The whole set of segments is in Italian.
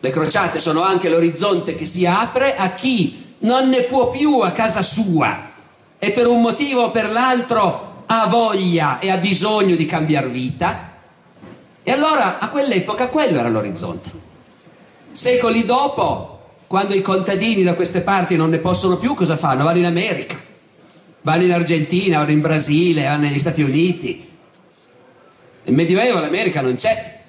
Le crociate sono anche l'orizzonte che si apre a chi non ne può più a casa sua e per un motivo o per l'altro ha voglia e ha bisogno di cambiare vita. E allora a quell'epoca quello era l'orizzonte. Secoli dopo, quando i contadini da queste parti non ne possono più, cosa fanno? Vanno in America, vanno in Argentina, vanno in Brasile, vanno negli Stati Uniti. Nel Medioevo l'America non c'è,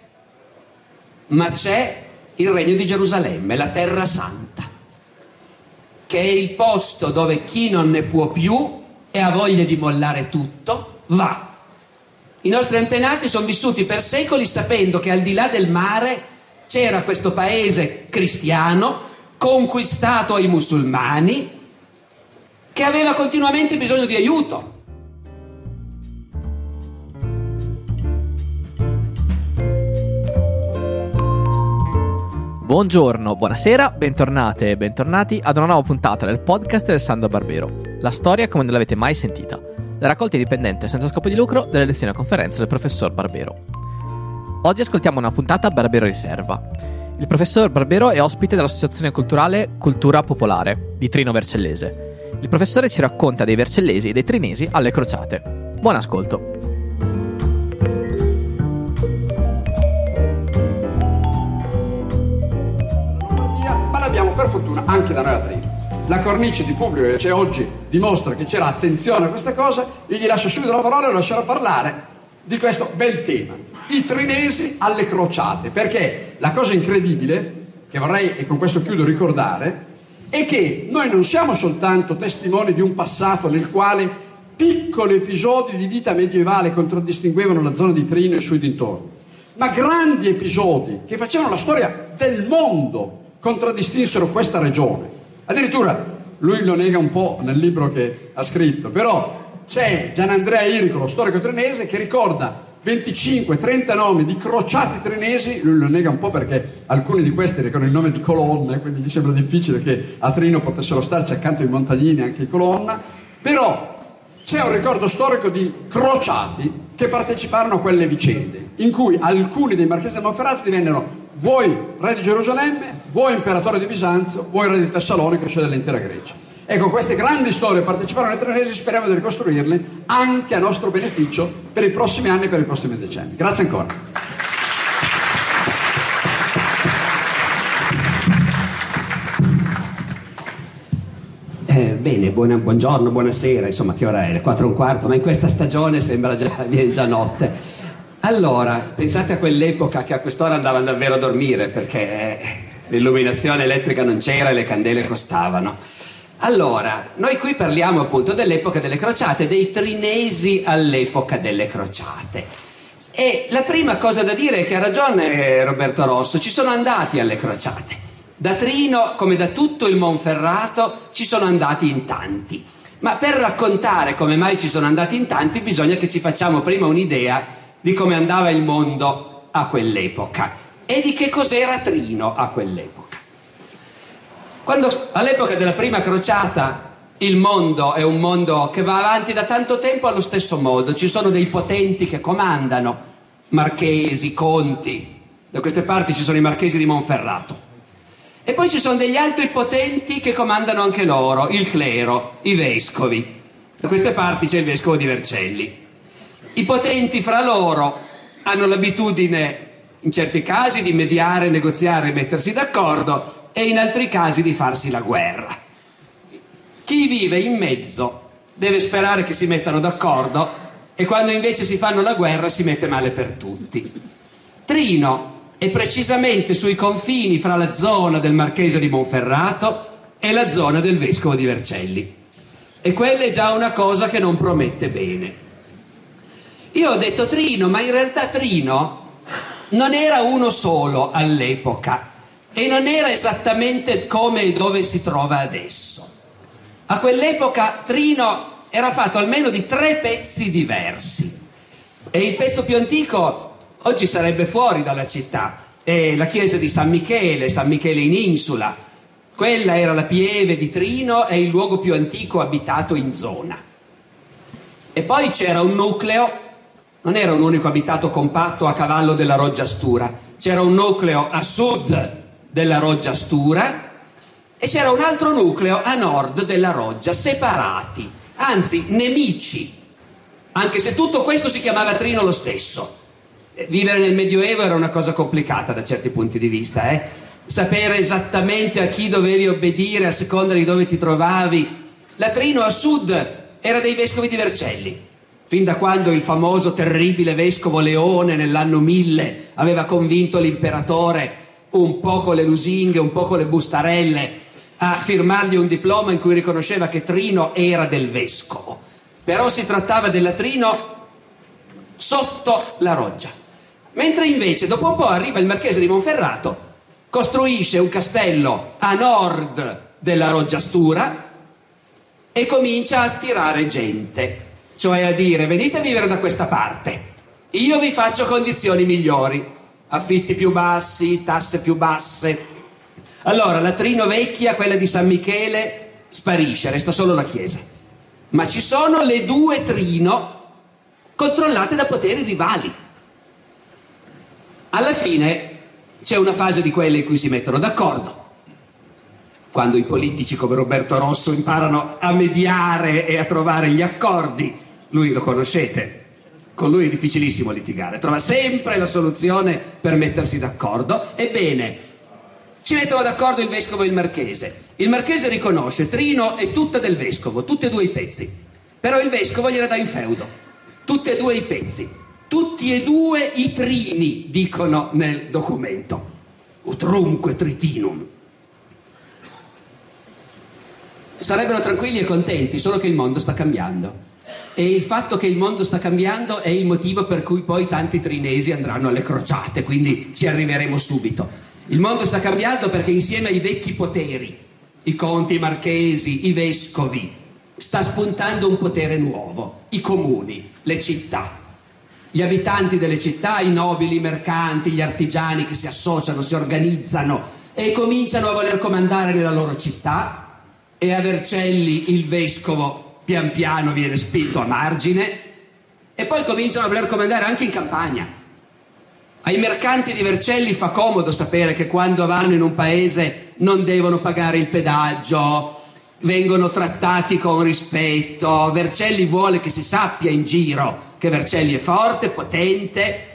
ma c'è il regno di Gerusalemme, la terra santa, che è il posto dove chi non ne può più e ha voglia di mollare tutto, va. I nostri antenati sono vissuti per secoli sapendo che al di là del mare c'era questo paese cristiano conquistato ai musulmani che aveva continuamente bisogno di aiuto. Buongiorno, buonasera, bentornate e bentornati ad una nuova puntata del podcast del Sando Barbero. La storia come non l'avete mai sentita. La raccolta indipendente senza scopo di lucro delle lezioni a conferenza del professor Barbero. Oggi ascoltiamo una puntata Barbero Riserva. Il professor Barbero è ospite dell'associazione culturale Cultura Popolare di Trino Vercellese. Il professore ci racconta dei vercellesi e dei trinesi alle crociate. Buon ascolto! Abbiamo per fortuna anche da noi a. La cornice di Publio che c'è oggi dimostra che c'era attenzione a questa cosa, io gli lascio subito la parola e lo lascerò parlare di questo bel tema. I trinesi alle crociate, perché la cosa incredibile, che vorrei, e con questo chiudo, ricordare, è che noi non siamo soltanto testimoni di un passato nel quale piccoli episodi di vita medievale contraddistinguevano la zona di Trino e i suoi dintorni, ma grandi episodi che facevano la storia del mondo contraddistinsero questa regione. Addirittura lui lo nega un po' nel libro che ha scritto, però c'è Gianandrea Irico, lo storico trinese, che ricorda 25-30 nomi di crociati trinesi, lui lo nega un po' perché alcuni di questi recano il nome di colonne, quindi gli sembra difficile che a Trino potessero starci accanto ai montagnini anche i colonna, però c'è un ricordo storico di crociati che parteciparono a quelle vicende, in cui alcuni dei marchesi del Monferrato divennero vuoi re di Gerusalemme, vuoi imperatore di Bisanzio, vuoi re di Tessalonica, cioè dell'intera Grecia. Ecco, queste grandi storie parteciparono ai Trenesi, speriamo di ricostruirle anche a nostro beneficio per i prossimi anni e per i prossimi decenni. Grazie ancora. Eh, bene, buona, buongiorno, buonasera, insomma che ora è? Le 4 e un quarto, ma in questa stagione sembra già, viene già notte. Allora, pensate a quell'epoca che a quest'ora andavano davvero a dormire perché l'illuminazione elettrica non c'era e le candele costavano. Allora, noi qui parliamo appunto dell'epoca delle crociate, dei trinesi all'epoca delle crociate. E la prima cosa da dire è che ha ragione Roberto Rosso, ci sono andati alle crociate. Da Trino, come da tutto il Monferrato, ci sono andati in tanti. Ma per raccontare come mai ci sono andati in tanti bisogna che ci facciamo prima un'idea di come andava il mondo a quell'epoca e di che cos'era Trino a quell'epoca. Quando all'epoca della prima crociata il mondo è un mondo che va avanti da tanto tempo allo stesso modo, ci sono dei potenti che comandano, marchesi, conti, da queste parti ci sono i marchesi di Monferrato. E poi ci sono degli altri potenti che comandano anche loro, il clero, i vescovi. Da queste parti c'è il vescovo di Vercelli. I potenti fra loro hanno l'abitudine, in certi casi, di mediare, negoziare mettersi d'accordo e in altri casi di farsi la guerra. Chi vive in mezzo deve sperare che si mettano d'accordo e quando invece si fanno la guerra si mette male per tutti. Trino è precisamente sui confini fra la zona del Marchese di Monferrato e la zona del Vescovo di Vercelli. E quella è già una cosa che non promette bene. Io ho detto Trino, ma in realtà Trino non era uno solo all'epoca e non era esattamente come e dove si trova adesso. A quell'epoca Trino era fatto almeno di tre pezzi diversi e il pezzo più antico oggi sarebbe fuori dalla città, è la chiesa di San Michele, San Michele in Insula. Quella era la pieve di Trino e il luogo più antico abitato in zona. E poi c'era un nucleo non era un unico abitato compatto a cavallo della Roggia Stura, c'era un nucleo a sud della Roggia Stura e c'era un altro nucleo a nord della Roggia, separati, anzi nemici, anche se tutto questo si chiamava Trino lo stesso. Eh, vivere nel Medioevo era una cosa complicata da certi punti di vista, eh? sapere esattamente a chi dovevi obbedire a seconda di dove ti trovavi. La Trino a sud era dei vescovi di Vercelli, fin da quando il famoso terribile vescovo Leone nell'anno 1000 aveva convinto l'imperatore un po' con le lusinghe, un po' con le bustarelle a firmargli un diploma in cui riconosceva che Trino era del vescovo. Però si trattava della Trino sotto la roggia. Mentre invece dopo un po' arriva il marchese di Monferrato, costruisce un castello a nord della roggia Stura e comincia a attirare gente, cioè a dire venite a vivere da questa parte, io vi faccio condizioni migliori, affitti più bassi, tasse più basse. Allora la Trino vecchia, quella di San Michele, sparisce, resta solo la chiesa. Ma ci sono le due Trino controllate da poteri rivali. Alla fine c'è una fase di quelle in cui si mettono d'accordo. Quando i politici come Roberto Rosso imparano a mediare e a trovare gli accordi, lui lo conoscete, con lui è difficilissimo litigare, trova sempre la soluzione per mettersi d'accordo. Ebbene, ci mettono d'accordo il vescovo e il marchese. Il marchese riconosce Trino è tutta del vescovo, tutti e due i pezzi. Però il vescovo gliela dà in feudo, tutti e due i pezzi. Tutti e due i trini dicono nel documento. Utrunque tritinum. Sarebbero tranquilli e contenti, solo che il mondo sta cambiando. E il fatto che il mondo sta cambiando è il motivo per cui poi tanti trinesi andranno alle crociate, quindi ci arriveremo subito. Il mondo sta cambiando perché insieme ai vecchi poteri, i conti, i marchesi, i vescovi, sta spuntando un potere nuovo, i comuni, le città gli abitanti delle città, i nobili, i mercanti, gli artigiani che si associano, si organizzano e cominciano a voler comandare nella loro città e a Vercelli il vescovo pian piano viene spinto a margine e poi cominciano a voler comandare anche in campagna. Ai mercanti di Vercelli fa comodo sapere che quando vanno in un paese non devono pagare il pedaggio, vengono trattati con rispetto. Vercelli vuole che si sappia in giro che Vercelli è forte, potente.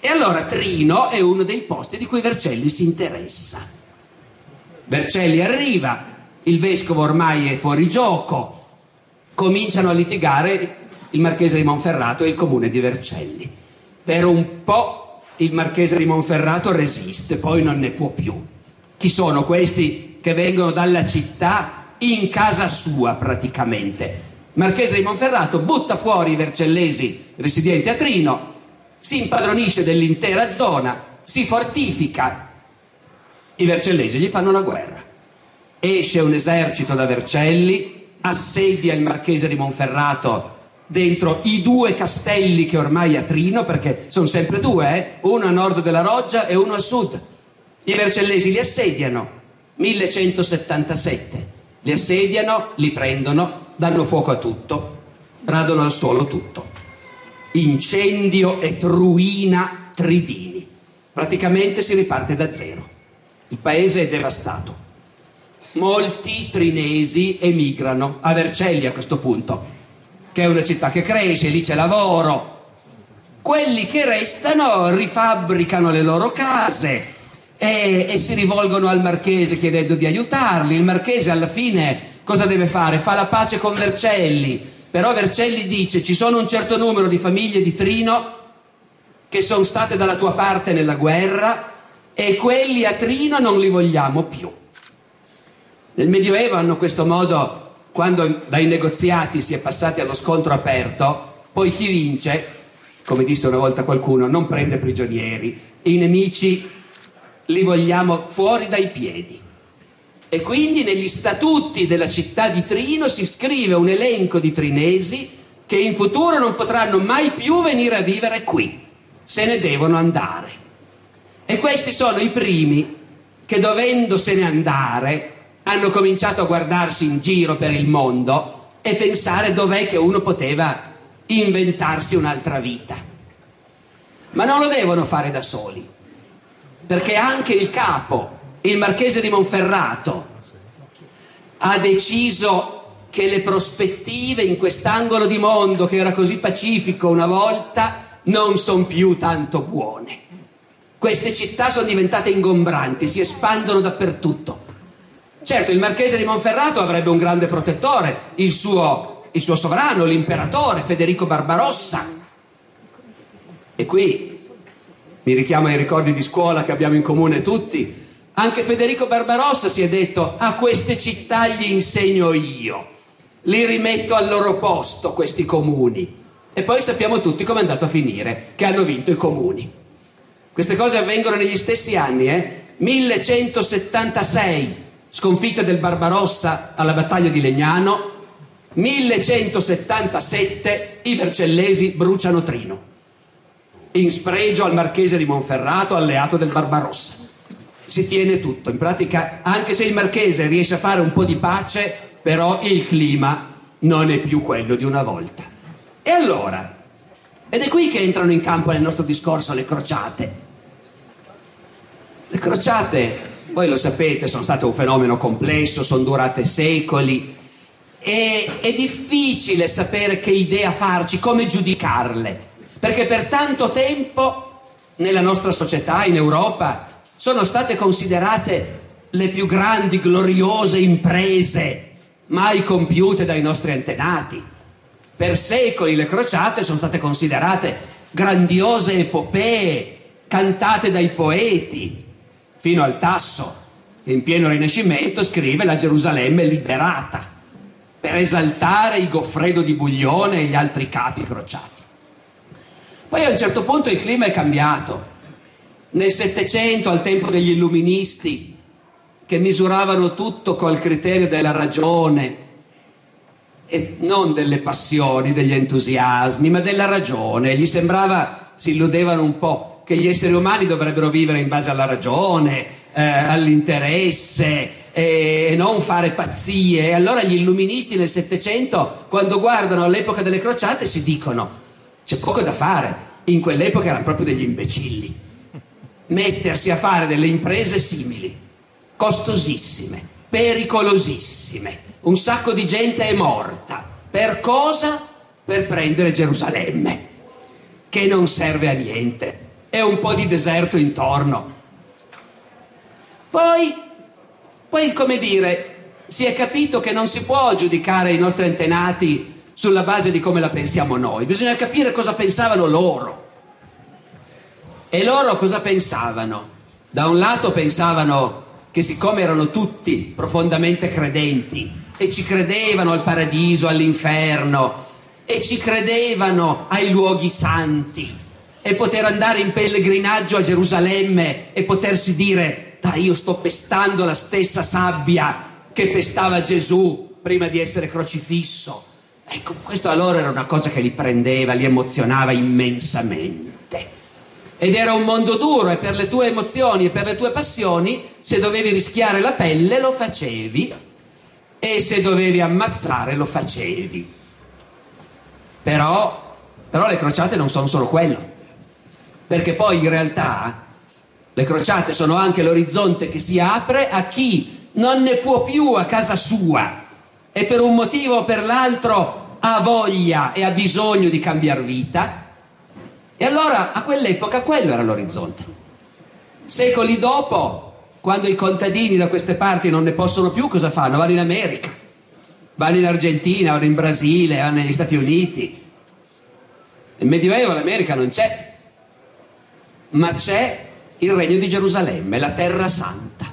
E allora Trino è uno dei posti di cui Vercelli si interessa. Vercelli arriva, il vescovo ormai è fuori gioco, cominciano a litigare il marchese di Monferrato e il comune di Vercelli. Per un po' il marchese di Monferrato resiste, poi non ne può più. Chi sono questi che vengono dalla città in casa sua praticamente? Marchese di Monferrato butta fuori i vercellesi residenti a Trino, si impadronisce dell'intera zona, si fortifica. I vercellesi gli fanno la guerra. Esce un esercito da Vercelli, assedia il Marchese di Monferrato dentro i due castelli che ormai ha Trino, perché sono sempre due, eh? uno a nord della Roggia e uno a sud. I vercellesi li assediano, 1177. Li assediano, li prendono, danno fuoco a tutto, radono al suolo tutto. Incendio e truina Tridini. Praticamente si riparte da zero. Il paese è devastato. Molti trinesi emigrano a Vercelli a questo punto, che è una città che cresce, lì c'è lavoro. Quelli che restano rifabbricano le loro case, e, e, si rivolgono al marchese chiedendo di aiutarli. Il marchese alla fine cosa deve fare? Fa la pace con Vercelli, però Vercelli dice ci sono un certo numero di famiglie di Trino che sono state dalla tua parte nella guerra e quelli a Trino non li vogliamo più. Nel Medioevo hanno questo modo, quando dai negoziati si è passati allo scontro aperto, poi chi vince, come disse una volta qualcuno, non prende prigionieri, i nemici li vogliamo fuori dai piedi. E quindi negli statuti della città di Trino si scrive un elenco di trinesi che in futuro non potranno mai più venire a vivere qui, se ne devono andare. E questi sono i primi che dovendosene andare hanno cominciato a guardarsi in giro per il mondo e pensare dov'è che uno poteva inventarsi un'altra vita. Ma non lo devono fare da soli. perché anche il capo, il marchese di Monferrato, ha deciso che le prospettive in quest'angolo di mondo che era così pacifico una volta non sono più tanto buone. Queste città sono diventate ingombranti, si espandono dappertutto. Certo, il marchese di Monferrato avrebbe un grande protettore, il suo, il suo sovrano, l'imperatore Federico Barbarossa. E qui mi richiamo ai ricordi di scuola che abbiamo in comune tutti. Anche Federico Barbarossa si è detto a queste città gli insegno io, li rimetto al loro posto questi comuni. E poi sappiamo tutti come è andato a finire, che hanno vinto i comuni. Queste cose avvengono negli stessi anni, eh? 1176, sconfitta del Barbarossa alla battaglia di Legnano, 1177 i vercellesi bruciano Trino, in spregio al marchese di Monferrato, alleato del Barbarossa. Si tiene tutto, in pratica, anche se il marchese riesce a fare un po' di pace, però il clima non è più quello di una volta. E allora, ed è qui che entrano in campo nel nostro discorso le crociate. Le crociate, voi lo sapete, sono state un fenomeno complesso, sono durate secoli. E è difficile sapere che idea farci, come giudicarle, perché per tanto tempo nella nostra società, in Europa, sono state considerate le più grandi, gloriose imprese mai compiute dai nostri antenati. Per secoli le crociate sono state considerate grandiose epopee cantate dai poeti, fino al Tasso, che in pieno Rinascimento scrive la Gerusalemme liberata, per esaltare i Goffredo di Buglione e gli altri capi crociati. Poi a un certo punto il clima è cambiato. Nel Settecento, al tempo degli illuministi, che misuravano tutto col criterio della ragione, e non delle passioni, degli entusiasmi, ma della ragione. Gli sembrava, si illudevano un po', che gli esseri umani dovrebbero vivere in base alla ragione, eh, all'interesse e non fare pazzie. E allora gli illuministi nel Settecento, quando guardano l'epoca delle crociate, si dicono c'è poco da fare. In quell'epoca erano proprio degli imbecilli. Mettersi a fare delle imprese simili, costosissime, pericolosissime. Un sacco di gente è morta. Per cosa? Per prendere Gerusalemme, che non serve a niente e un po' di deserto intorno. Poi, poi, come dire, si è capito che non si può giudicare i nostri antenati sulla base di come la pensiamo noi, bisogna capire cosa pensavano loro. E loro cosa pensavano? Da un lato pensavano che siccome erano tutti profondamente credenti e ci credevano al paradiso, all'inferno e ci credevano ai luoghi santi, e poter andare in pellegrinaggio a Gerusalemme e potersi dire, dai, io sto pestando la stessa sabbia che pestava Gesù prima di essere crocifisso. Ecco, questo a loro era una cosa che li prendeva, li emozionava immensamente. Ed era un mondo duro e per le tue emozioni e per le tue passioni, se dovevi rischiare la pelle lo facevi e se dovevi ammazzare lo facevi. Però, però le crociate non sono solo quello perché poi in realtà le crociate sono anche l'orizzonte che si apre a chi non ne può più a casa sua e per un motivo o per l'altro ha voglia e ha bisogno di cambiare vita. E allora a quell'epoca quello era l'orizzonte. Secoli dopo, quando i contadini da queste parti non ne possono più, cosa fanno? Vanno in America, vanno in Argentina, vanno in Brasile, vanno negli Stati Uniti. Nel Medioevo l'America non c'è, ma c'è il regno di Gerusalemme, la terra santa,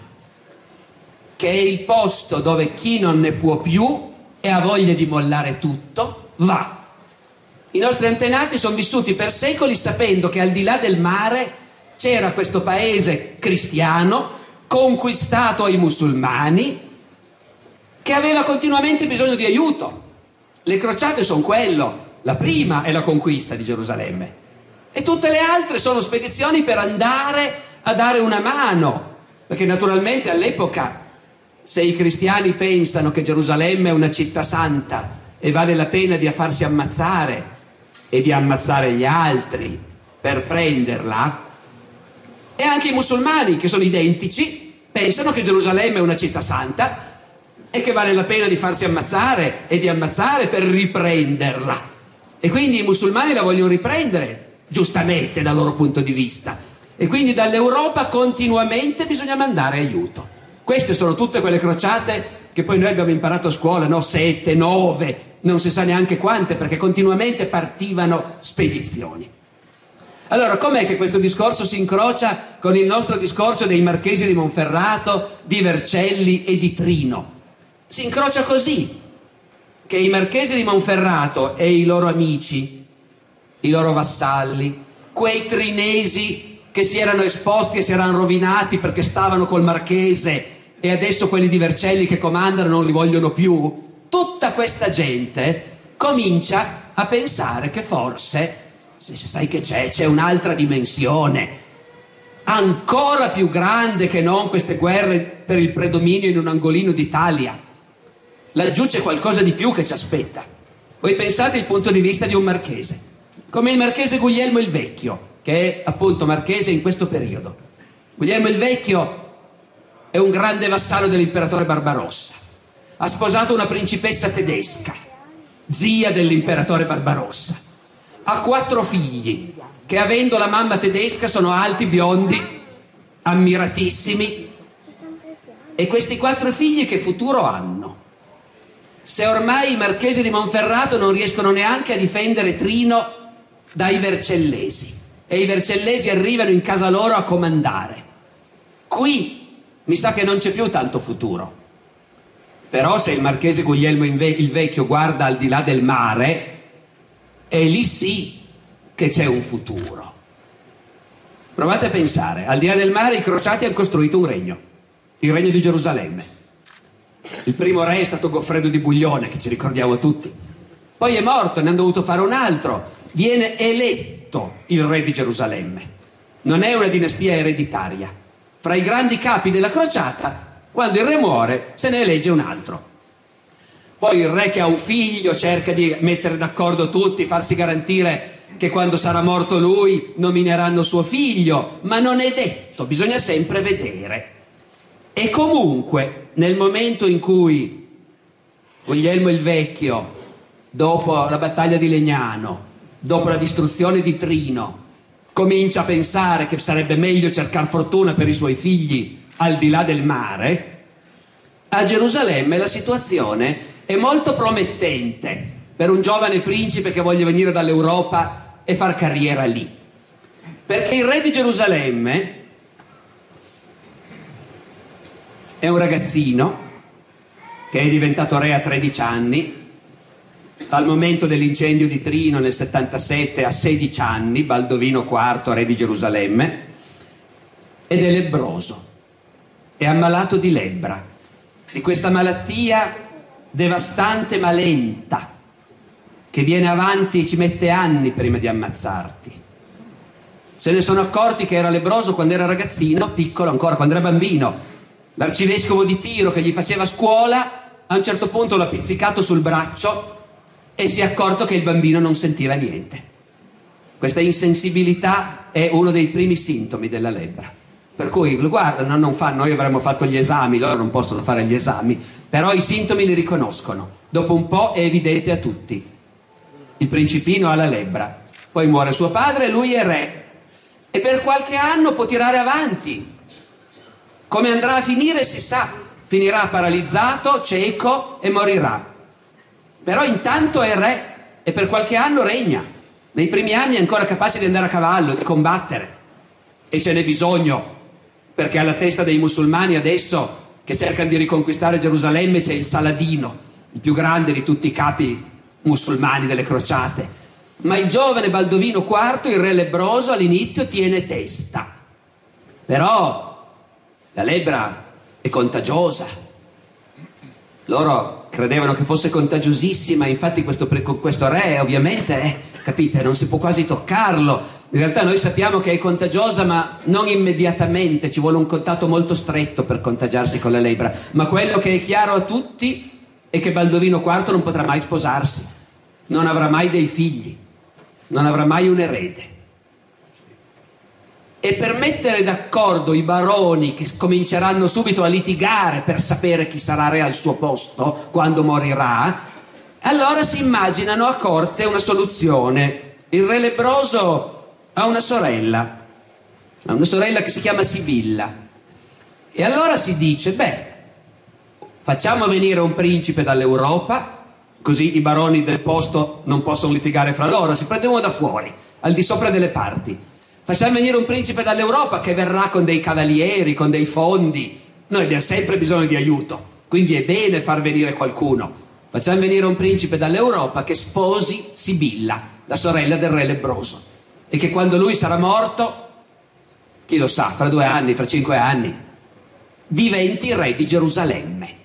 che è il posto dove chi non ne può più e ha voglia di mollare tutto, va. I nostri antenati sono vissuti per secoli sapendo che al di là del mare c'era questo paese cristiano, conquistato ai musulmani, che aveva continuamente bisogno di aiuto. Le crociate sono quello, la prima è la conquista di Gerusalemme, e tutte le altre sono spedizioni per andare a dare una mano, perché naturalmente all'epoca se i cristiani pensano che Gerusalemme è una città santa e vale la pena di farsi ammazzare e di ammazzare gli altri per prenderla, E anche i musulmani, che sono identici, pensano che Gerusalemme è una città santa e che vale la pena di farsi ammazzare e di ammazzare per riprenderla. E quindi i musulmani la vogliono riprendere, giustamente dal loro punto di vista. E quindi dall'Europa continuamente bisogna mandare aiuto. Queste sono tutte quelle crociate che poi noi abbiamo imparato a scuola, no? Sette, nove, non si sa neanche quante, perché continuamente partivano spedizioni. Allora, com'è che questo discorso si incrocia con il nostro discorso dei marchesi di Monferrato, di Vercelli e di Trino? Si incrocia così, che i marchesi di Monferrato e i loro amici, i loro vassalli, quei trinesi che si erano esposti e si erano rovinati perché stavano col marchese e adesso quelli di Vercelli che comandano non li vogliono più, tutta questa gente comincia a pensare che forse se sai che c'è, c'è un'altra dimensione, ancora più grande che non queste guerre per il predominio in un angolino d'Italia. Laggiù c'è qualcosa di più che ci aspetta. Voi pensate il punto di vista di un marchese, come il marchese Guglielmo il Vecchio, che è appunto marchese in questo periodo. Guglielmo il Vecchio è un grande vassallo dell'imperatore Barbarossa. Ha sposato una principessa tedesca, zia dell'imperatore Barbarossa ha quattro figli che avendo la mamma tedesca sono alti, biondi, ammiratissimi. E questi quattro figli che futuro hanno? Se ormai i marchesi di Monferrato non riescono neanche a difendere Trino dai Vercellesi e i Vercellesi arrivano in casa loro a comandare. Qui mi sa che non c'è più tanto futuro. Però se il marchese Guglielmo il Vecchio guarda al di là del mare, e lì sì che c'è un futuro. Provate a pensare, al di là del mare i crociati hanno costruito un regno, il regno di Gerusalemme. Il primo re è stato Goffredo di Buglione, che ci ricordiamo tutti. Poi è morto, ne hanno dovuto fare un altro. Viene eletto il re di Gerusalemme. Non è una dinastia ereditaria. Fra i grandi capi della crociata, quando il re muore, se ne elegge un altro. Poi il re che ha un figlio cerca di mettere d'accordo tutti, farsi garantire che quando sarà morto lui nomineranno suo figlio, ma non è detto, bisogna sempre vedere. E comunque nel momento in cui Guglielmo il Vecchio, dopo la battaglia di Legnano, dopo la distruzione di Trino, comincia a pensare che sarebbe meglio cercare fortuna per i suoi figli al di là del mare, a Gerusalemme la situazione è molto promettente per un giovane principe che voglia venire dall'Europa e far carriera lì. Perché il re di Gerusalemme è un ragazzino che è diventato re a 13 anni, al momento dell'incendio di Trino nel 77 a 16 anni, Baldovino IV, re di Gerusalemme, ed è lebbroso, è ammalato di lebbra. Di questa malattia devastante ma lenta, che viene avanti e ci mette anni prima di ammazzarti. Se ne sono accorti che era lebroso quando era ragazzino, piccolo ancora, quando era bambino. L'arcivescovo di Tiro che gli faceva scuola, a un certo punto l'ha pizzicato sul braccio e si è accorto che il bambino non sentiva niente. Questa insensibilità è uno dei primi sintomi della lebbra. Per cui lo guardano, non fanno, noi avremmo fatto gli esami, loro non possono fare gli esami, però i sintomi li riconoscono. Dopo un po' è evidente a tutti. Il principino ha la lebbra, poi muore suo padre e lui è re. E per qualche anno può tirare avanti. Come andrà a finire si sa, finirà paralizzato, cieco e morirà. Però intanto è re e per qualche anno regna. Nei primi anni è ancora capace di andare a cavallo, di combattere. E ce n'è bisogno perché alla testa dei musulmani adesso che cercano di riconquistare Gerusalemme c'è il Saladino, il più grande di tutti i capi musulmani delle crociate. Ma il giovane Baldovino IV, il re lebroso, all'inizio tiene testa. Però la lebbra è contagiosa. Loro credevano che fosse contagiosissima, infatti questo, questo re ovviamente, eh, capite, non si può quasi toccarlo, in realtà noi sappiamo che è contagiosa, ma non immediatamente, ci vuole un contatto molto stretto per contagiarsi con la lebbra. Ma quello che è chiaro a tutti è che Baldovino IV non potrà mai sposarsi, non avrà mai dei figli, non avrà mai un erede. E per mettere d'accordo i baroni che cominceranno subito a litigare per sapere chi sarà re al suo posto quando morirà, allora si immaginano a corte una soluzione. Il re lebroso ha una sorella, ha una sorella che si chiama Sibilla. E allora si dice, beh, facciamo venire un principe dall'Europa, così i baroni del posto non possono litigare fra loro, si prendono da fuori, al di sopra delle parti. Facciamo venire un principe dall'Europa che verrà con dei cavalieri, con dei fondi. Noi abbiamo sempre bisogno di aiuto, quindi è bene far venire qualcuno. Facciamo venire un principe dall'Europa che sposi Sibilla, la sorella del re lebroso, e che quando lui sarà morto, chi lo sa, fra due anni, fra cinque anni, diventi re di Gerusalemme.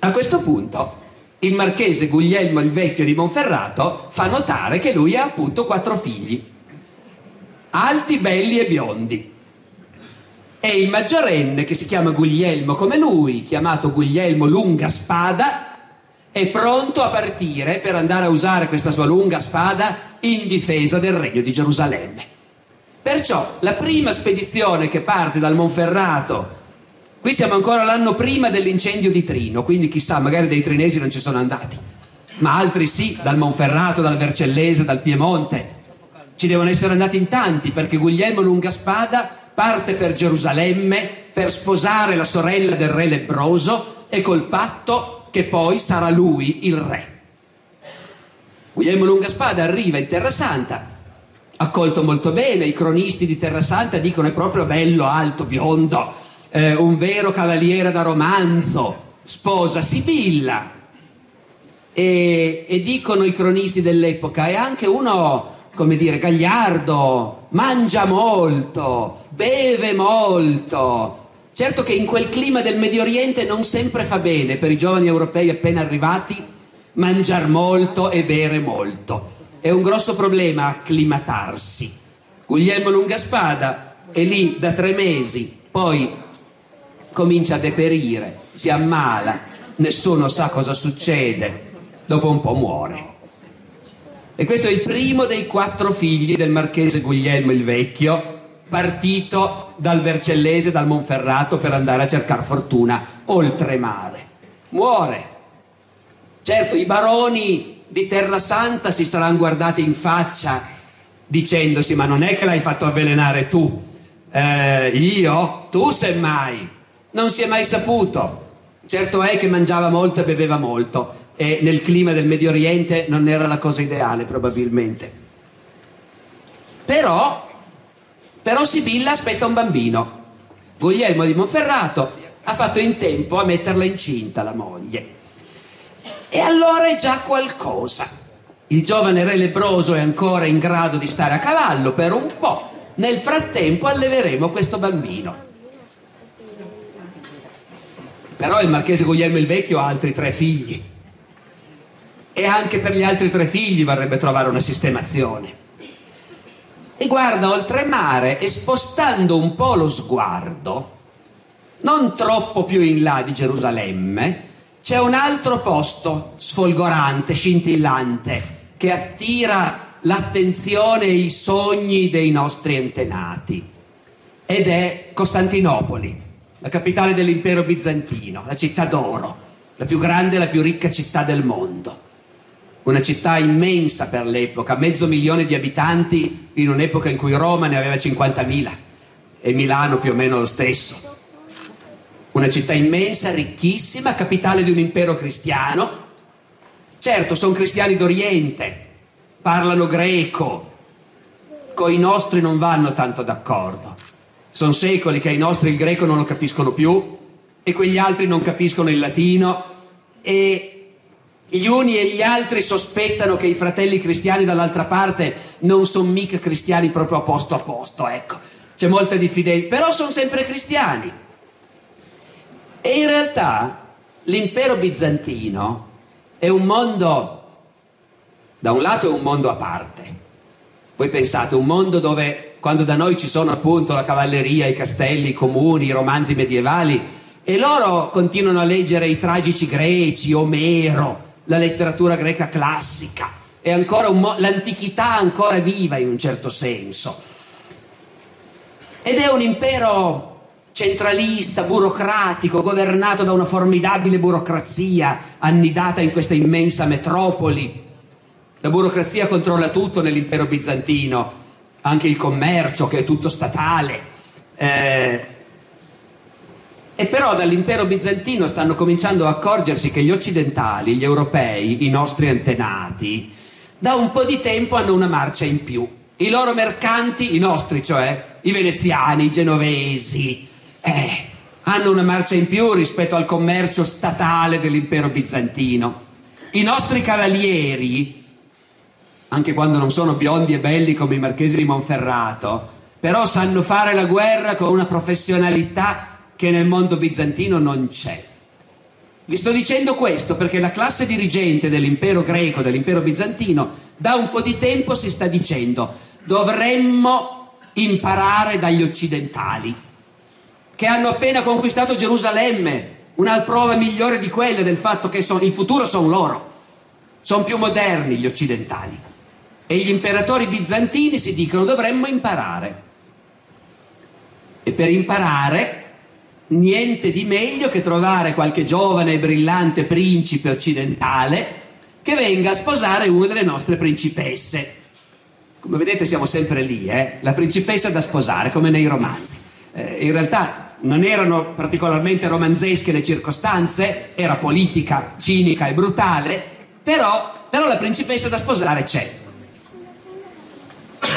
A questo punto il marchese Guglielmo il Vecchio di Monferrato fa notare che lui ha appunto quattro figli, alti, belli e biondi. E il maggiorenne, che si chiama Guglielmo come lui, chiamato Guglielmo Lunga Spada, è pronto a partire per andare a usare questa sua lunga spada in difesa del regno di Gerusalemme. Perciò la prima spedizione che parte dal Monferrato, qui siamo ancora l'anno prima dell'incendio di Trino, quindi chissà, magari dei trinesi non ci sono andati, ma altri sì, dal Monferrato, dal Vercellese, dal Piemonte. Ci devono essere andati in tanti perché Guglielmo Lungaspada parte per Gerusalemme per sposare la sorella del re lebbroso e col patto che poi sarà lui il re. Guglielmo Lungaspada arriva in Terra Santa, accolto molto bene, i cronisti di Terra Santa dicono è proprio bello, alto, biondo, eh, un vero cavaliere da romanzo, sposa Sibilla. E, e dicono i cronisti dell'epoca, è anche uno, come dire, gagliardo, mangia molto, beve molto, Certo che in quel clima del Medio Oriente non sempre fa bene per i giovani europei appena arrivati mangiare molto e bere molto. È un grosso problema acclimatarsi. Guglielmo Lungaspada è lì da tre mesi, poi comincia a deperire, si ammala, nessuno sa cosa succede, dopo un po' muore. E questo è il primo dei quattro figli del marchese Guglielmo il Vecchio, partito dal Vercellese, dal Monferrato per andare a cercare fortuna oltremare. Muore. Certo, i baroni di Terra Santa si saranno guardati in faccia dicendosi ma non è che l'hai fatto avvelenare tu, eh, io, tu semmai. Non si è mai saputo. Certo è che mangiava molto e beveva molto e nel clima del Medio Oriente non era la cosa ideale probabilmente. Però però Sibilla aspetta un bambino. Guglielmo di Monferrato ha fatto in tempo a metterla incinta la moglie. E allora è già qualcosa. Il giovane re lebroso è ancora in grado di stare a cavallo per un po'. Nel frattempo alleveremo questo bambino. Però il marchese Guglielmo il Vecchio ha altri tre figli. E anche per gli altri tre figli vorrebbe trovare una sistemazione e guarda oltremare e spostando un po' lo sguardo, non troppo più in là di Gerusalemme, c'è un altro posto sfolgorante, scintillante, che attira l'attenzione e i sogni dei nostri antenati. Ed è Costantinopoli, la capitale dell'impero bizantino, la città d'oro, la più grande e la più ricca città del mondo una città immensa per l'epoca, mezzo milione di abitanti in un'epoca in cui Roma ne aveva 50.000 e Milano più o meno lo stesso. Una città immensa, ricchissima, capitale di un impero cristiano. Certo, sono cristiani d'Oriente, parlano greco, con i nostri non vanno tanto d'accordo. Sono secoli che i nostri il greco non lo capiscono più e quegli altri non capiscono il latino e gli uni e gli altri sospettano che i fratelli cristiani dall'altra parte non sono mica cristiani proprio a posto a posto, ecco. C'è molta diffidenza, però sono sempre cristiani. E in realtà l'impero bizantino è un mondo, da un lato è un mondo a parte. Voi pensate, un mondo dove quando da noi ci sono appunto la cavalleria, i castelli, i comuni, i romanzi medievali, e loro continuano a leggere i tragici greci, Omero, la letteratura greca classica, mo- l'antichità ancora viva in un certo senso. ed è un impero centralista, burocratico, governato da una formidabile burocrazia annidata in questa immensa metropoli. La burocrazia controlla tutto nell'impero bizantino, anche il commercio che è tutto statale. Eh, e però dall'impero bizantino stanno cominciando a accorgersi che gli occidentali, gli europei, i nostri antenati, da un po' di tempo hanno una marcia in più. I loro mercanti, i nostri cioè, i veneziani, i genovesi, eh, hanno una marcia in più rispetto al commercio statale dell'impero bizantino. I nostri cavalieri, anche quando non sono biondi e belli come i marchesi di Monferrato, però sanno fare la guerra con una professionalità che nel mondo bizantino non c'è. Vi sto dicendo questo perché la classe dirigente dell'impero greco, dell'impero bizantino, da un po' di tempo si sta dicendo dovremmo imparare dagli occidentali, che hanno appena conquistato Gerusalemme, una prova migliore di quelle del fatto che son, il futuro sono loro, sono più moderni gli occidentali. E gli imperatori bizantini si dicono dovremmo imparare. E per imparare niente di meglio che trovare qualche giovane e brillante principe occidentale che venga a sposare una delle nostre principesse. Come vedete siamo sempre lì, eh? la principessa da sposare, come nei romanzi. Eh, in realtà non erano particolarmente romanzesche le circostanze, era politica, cinica e brutale, però, però la principessa da sposare c'è.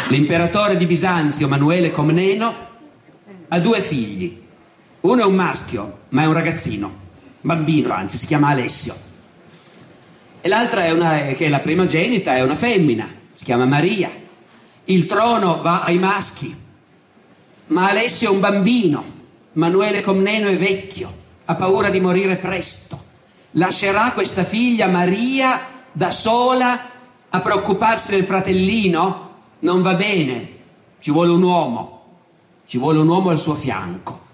L'imperatore di Bisanzio, Manuele Comneno, ha due figli, uno è un maschio, ma è un ragazzino, bambino anzi, si chiama Alessio. E l'altra è una, che è la primogenita, è una femmina, si chiama Maria. Il trono va ai maschi, ma Alessio è un bambino, Manuele Comneno è vecchio, ha paura di morire presto. Lascerà questa figlia Maria da sola a preoccuparsi del fratellino? Non va bene, ci vuole un uomo, ci vuole un uomo al suo fianco.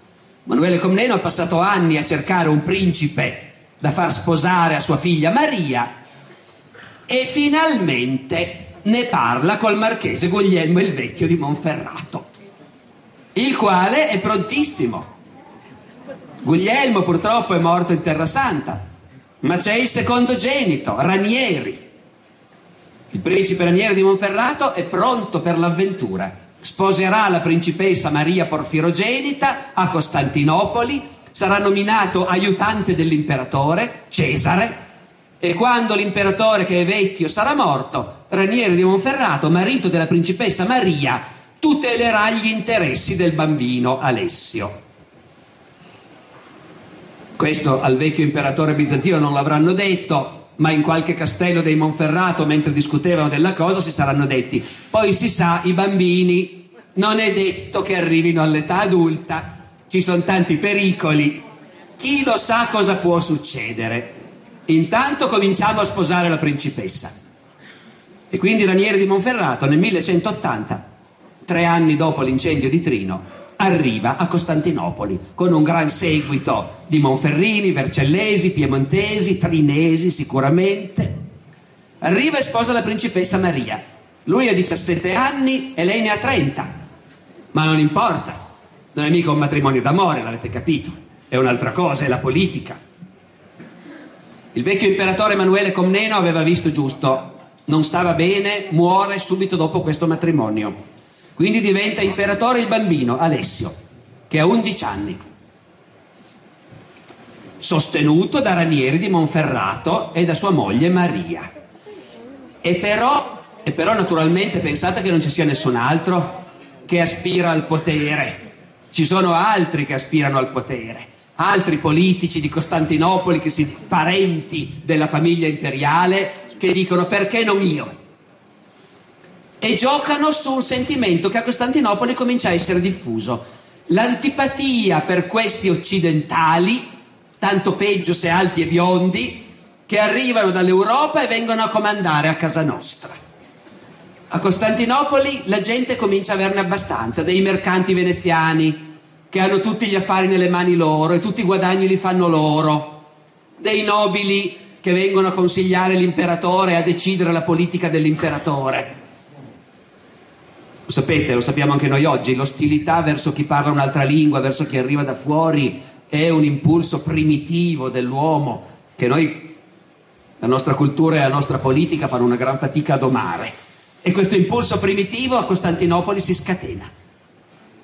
Manuele Comneno ha passato anni a cercare un principe da far sposare a sua figlia Maria e finalmente ne parla col marchese Guglielmo il Vecchio di Monferrato, il quale è prontissimo. Guglielmo purtroppo è morto in Terra Santa, ma c'è il secondogenito, Ranieri. Il principe Ranieri di Monferrato è pronto per l'avventura sposerà la principessa Maria Porfirogenita a Costantinopoli, sarà nominato aiutante dell'imperatore Cesare e quando l'imperatore che è vecchio sarà morto, Ranieri di Monferrato, marito della principessa Maria, tutelerà gli interessi del bambino Alessio. Questo al vecchio imperatore bizantino non l'avranno detto, ma in qualche castello dei Monferrato, mentre discutevano della cosa, si saranno detti. Poi si sa, i bambini non è detto che arrivino all'età adulta, ci sono tanti pericoli. Chi lo sa cosa può succedere? Intanto cominciamo a sposare la principessa. E quindi Ranieri di Monferrato nel 1180, tre anni dopo l'incendio di Trino, arriva a Costantinopoli con un gran seguito di Monferrini, Vercellesi, Piemontesi, Trinesi sicuramente. Arriva e sposa la principessa Maria. Lui ha 17 anni e lei ne ha 30. Ma non importa, non è mica un matrimonio d'amore, l'avete capito. È un'altra cosa, è la politica. Il vecchio imperatore Emanuele Comneno aveva visto giusto, non stava bene, muore subito dopo questo matrimonio. Quindi diventa imperatore il bambino, Alessio, che ha 11 anni, sostenuto da Ranieri di Monferrato e da sua moglie Maria. E però, e però naturalmente pensate che non ci sia nessun altro che aspira al potere. Ci sono altri che aspirano al potere, altri politici di Costantinopoli che si parenti della famiglia imperiale che dicono perché non io? E giocano su un sentimento che a Costantinopoli comincia a essere diffuso. L'antipatia per questi occidentali, tanto peggio se alti e biondi, che arrivano dall'Europa e vengono a comandare a casa nostra. A Costantinopoli la gente comincia a averne abbastanza, dei mercanti veneziani che hanno tutti gli affari nelle mani loro e tutti i guadagni li fanno loro, dei nobili che vengono a consigliare l'imperatore e a decidere la politica dell'imperatore Lo sapete, lo sappiamo anche noi oggi, l'ostilità verso chi parla un'altra lingua, verso chi arriva da fuori, è un impulso primitivo dell'uomo che noi, la nostra cultura e la nostra politica fanno una gran fatica a domare. E questo impulso primitivo a Costantinopoli si scatena.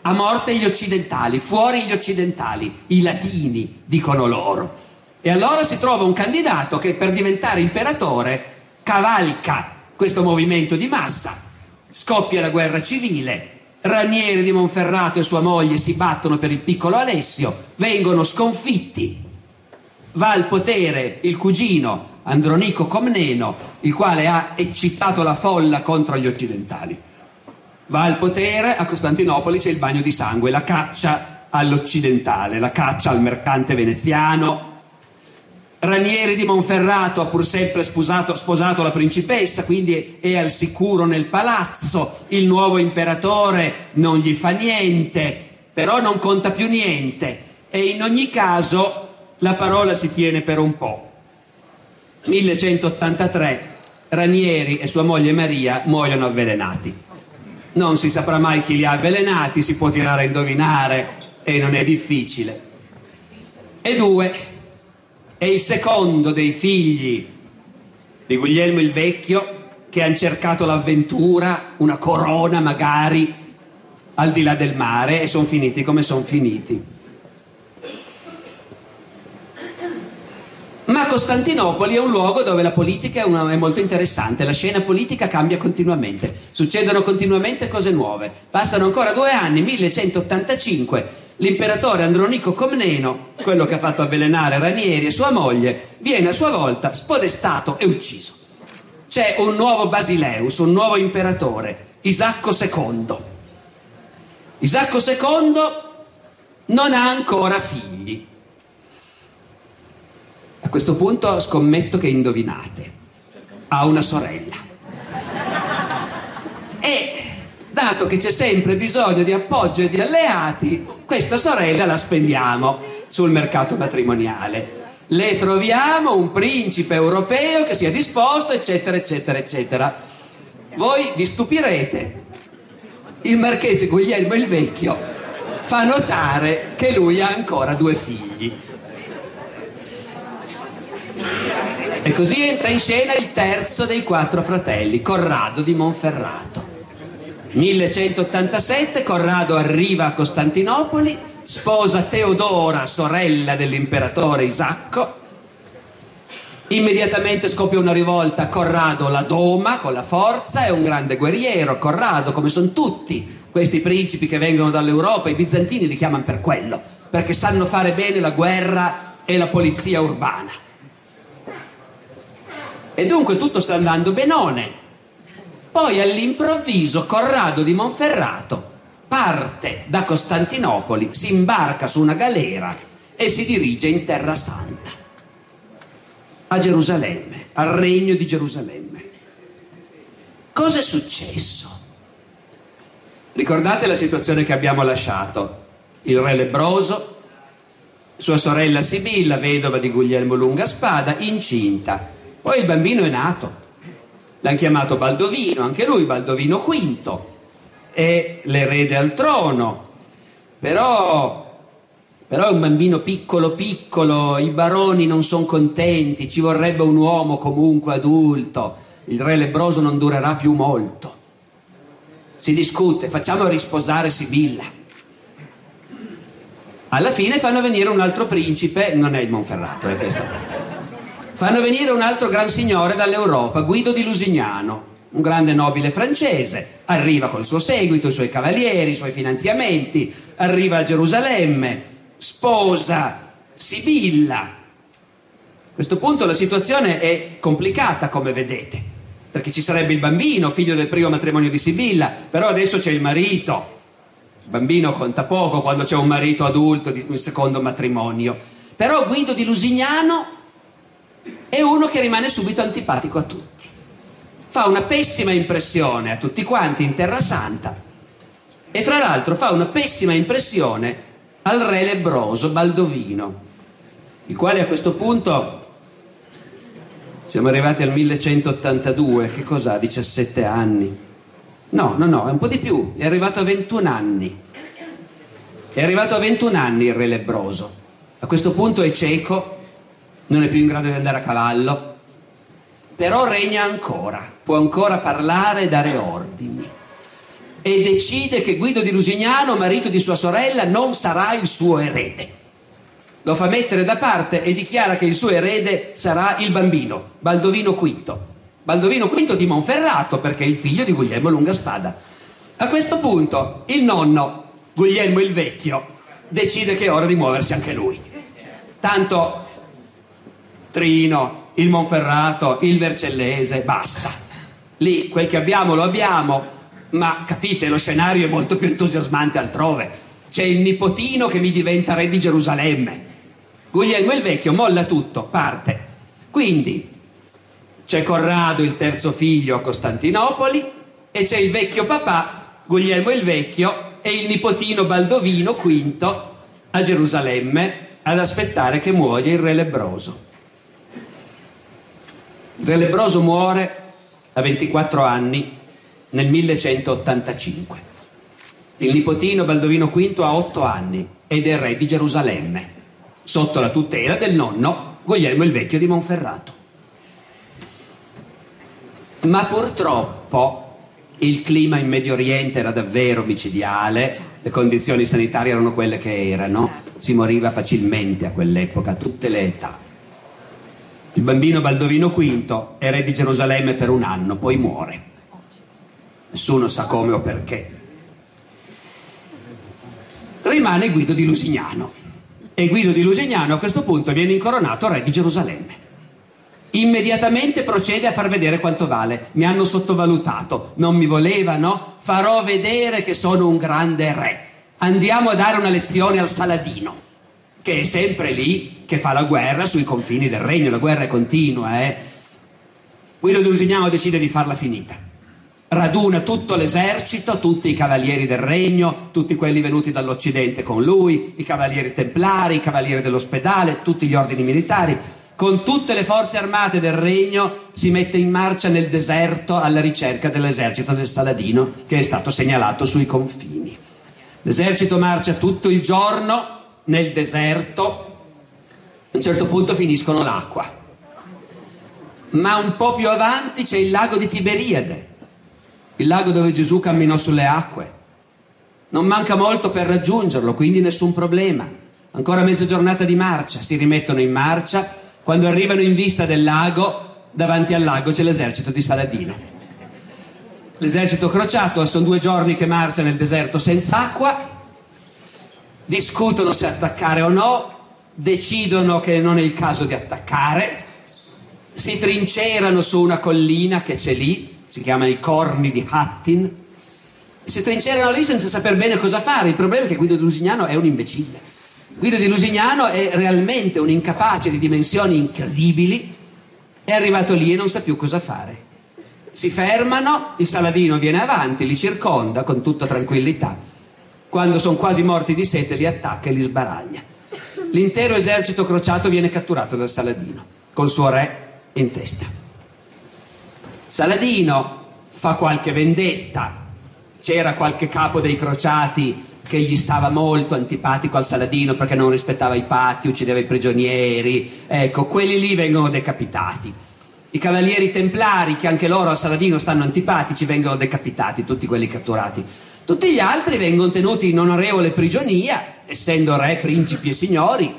A morte gli occidentali, fuori gli occidentali, i latini, dicono loro. E allora si trova un candidato che per diventare imperatore cavalca questo movimento di massa Scoppia la guerra civile, Ranieri di Monferrato e sua moglie si battono per il piccolo Alessio, vengono sconfitti. Va al potere il cugino Andronico Comneno, il quale ha eccitato la folla contro gli occidentali. Va al potere, a Costantinopoli c'è il bagno di sangue, la caccia all'occidentale, la caccia al mercante veneziano, Ranieri di Monferrato ha pur sempre sposato, sposato, la principessa, quindi è al sicuro nel palazzo, il nuovo imperatore non gli fa niente, però non conta più niente e in ogni caso la parola si tiene per un po'. 1183 Ranieri e sua moglie Maria muoiono avvelenati. Non si saprà mai chi li ha avvelenati, si può tirare a indovinare e non è difficile. E due, è il secondo dei figli di Guglielmo il Vecchio che hanno cercato l'avventura, una corona magari al di là del mare e sono finiti come sono finiti. Ma Costantinopoli è un luogo dove la politica è, una, è, molto interessante, la scena politica cambia continuamente, succedono continuamente cose nuove. Passano ancora due anni, 1185, l'imperatore Andronico Comneno, quello che ha fatto avvelenare Ranieri e sua moglie, viene a sua volta spodestato e ucciso. C'è un nuovo Basileus, un nuovo imperatore, Isacco II. Isacco II non ha ancora figli. A questo punto scommetto che indovinate. Ha una sorella. E dato che c'è sempre bisogno di appoggio e di alleati, questa sorella la spendiamo sul mercato matrimoniale. Le troviamo un principe europeo che sia disposto, eccetera, eccetera, eccetera. Voi vi stupirete. Il marchese Guglielmo il Vecchio fa notare che lui ha ancora due figli. E così entra in scena il terzo dei quattro fratelli, Corrado di Monferrato. 1187 Corrado arriva a Costantinopoli, sposa Teodora, sorella dell'imperatore Isacco. Immediatamente scoppia una rivolta, Corrado la doma con la forza, è un grande guerriero, Corrado come sono tutti questi principi che vengono dall'Europa, i bizantini li chiamano per quello, perché sanno fare bene la guerra e la polizia urbana. E dunque tutto sta andando benone. Poi all'improvviso Corrado di Monferrato parte da Costantinopoli, si imbarca su una galera e si dirige in Terra Santa, a Gerusalemme, al regno di Gerusalemme. Cosa è successo? Ricordate la situazione che abbiamo lasciato? Il re lebroso, sua sorella Sibilla, vedova di Guglielmo Lungaspada, incinta. Poi il bambino è nato l'hanno chiamato Baldovino, anche lui Baldovino V, è l'erede al trono, però, però è un bambino piccolo piccolo, i baroni non sono contenti, ci vorrebbe un uomo comunque adulto, il re lebroso non durerà più molto. Si discute, facciamo risposare Sibilla. Alla fine fanno venire un altro principe, non è il Monferrato, è questo fanno venire un altro gran signore dall'Europa, Guido di Lusignano, un grande nobile francese, arriva col suo seguito, i suoi cavalieri, i suoi finanziamenti, arriva a Gerusalemme, sposa Sibilla. A questo punto la situazione è complicata, come vedete, perché ci sarebbe il bambino, figlio del primo matrimonio di Sibilla, però adesso c'è il marito. Il bambino conta poco quando c'è un marito adulto di un secondo matrimonio. Però Guido di Lusignano è uno che rimane subito antipatico a tutti. Fa una pessima impressione a tutti quanti in Terra Santa e fra l'altro fa una pessima impressione al re lebroso Baldovino, il quale a questo punto siamo arrivati al 1182, che cos'ha? 17 anni. No, no, no, è un po' di più, è arrivato a 21 anni. È arrivato a 21 anni il re lebroso. A questo punto è cieco, non è più in grado di andare a cavallo, però regna ancora, può ancora parlare e dare ordini. E decide che Guido di Lusignano, marito di sua sorella, non sarà il suo erede. Lo fa mettere da parte e dichiara che il suo erede sarà il bambino, Baldovino V. Baldovino V di Monferrato, perché è il figlio di Guglielmo Lungaspada. A questo punto il nonno, Guglielmo il Vecchio, decide che è ora di muoversi anche lui. Tanto Trino, il Monferrato, il Vercellese, basta. Lì quel che abbiamo lo abbiamo, ma capite, lo scenario è molto più entusiasmante altrove. C'è il nipotino che mi diventa re di Gerusalemme. Guglielmo il Vecchio molla tutto, parte. Quindi c'è Corrado, il terzo figlio, a Costantinopoli e c'è il vecchio papà, Guglielmo il Vecchio, e il nipotino Baldovino V a Gerusalemme ad aspettare che muoia il re lebroso. Il re lebroso muore a 24 anni nel 1185. Il nipotino Baldovino V ha 8 anni ed è re di Gerusalemme, sotto la tutela del nonno Guglielmo il Vecchio di Monferrato. Ma purtroppo il clima in Medio Oriente era davvero micidiale, le condizioni sanitarie erano quelle che erano, si moriva facilmente a quell'epoca, a tutte le età. Il bambino Baldovino V è re di Gerusalemme per un anno, poi muore. Nessuno sa come o perché. Rimane Guido di Lusignano e Guido di Lusignano a questo punto viene incoronato re di Gerusalemme immediatamente procede a far vedere quanto vale. Mi hanno sottovalutato, non mi volevano, farò vedere che sono un grande re. Andiamo a dare una lezione al Saladino, che è sempre lì, che fa la guerra sui confini del regno, la guerra è continua. Eh? Guido di Lusignano decide di farla finita. Raduna tutto l'esercito, tutti i cavalieri del regno, tutti quelli venuti dall'Occidente con lui, i cavalieri templari, i cavalieri dell'ospedale, tutti gli ordini militari, con tutte le forze armate del regno si mette in marcia nel deserto alla ricerca dell'esercito del Saladino che è stato segnalato sui confini. L'esercito marcia tutto il giorno nel deserto, a un certo punto finiscono l'acqua, ma un po' più avanti c'è il lago di Tiberiade, il lago dove Gesù camminò sulle acque. Non manca molto per raggiungerlo, quindi nessun problema. Ancora mezza giornata di marcia, si rimettono in marcia quando arrivano in vista del lago, davanti al lago c'è l'esercito di Saladino. L'esercito crociato, sono due giorni che marcia nel deserto senza acqua, discutono se attaccare o no, decidono che non è il caso di attaccare, si trincerano su una collina che c'è lì, si chiamano i corni di Hattin, si trincerano lì senza sapere bene cosa fare. Il problema è che Guido di Lusignano è un imbecille. Guido di Lusignano è realmente un incapace di dimensioni incredibili, è arrivato lì e non sa più cosa fare. Si fermano, il Saladino viene avanti, li circonda con tutta tranquillità. Quando sono quasi morti di sete li attacca e li sbaraglia. L'intero esercito crociato viene catturato dal Saladino, col suo re in testa. Saladino fa qualche vendetta, c'era qualche capo dei crociati che gli stava molto antipatico al Saladino perché non rispettava i patti, uccideva i prigionieri, ecco, quelli lì vengono decapitati. I cavalieri templari, che anche loro al Saladino stanno antipatici, vengono decapitati, tutti quelli catturati. Tutti gli altri vengono tenuti in onorevole prigionia, essendo re, principi e signori,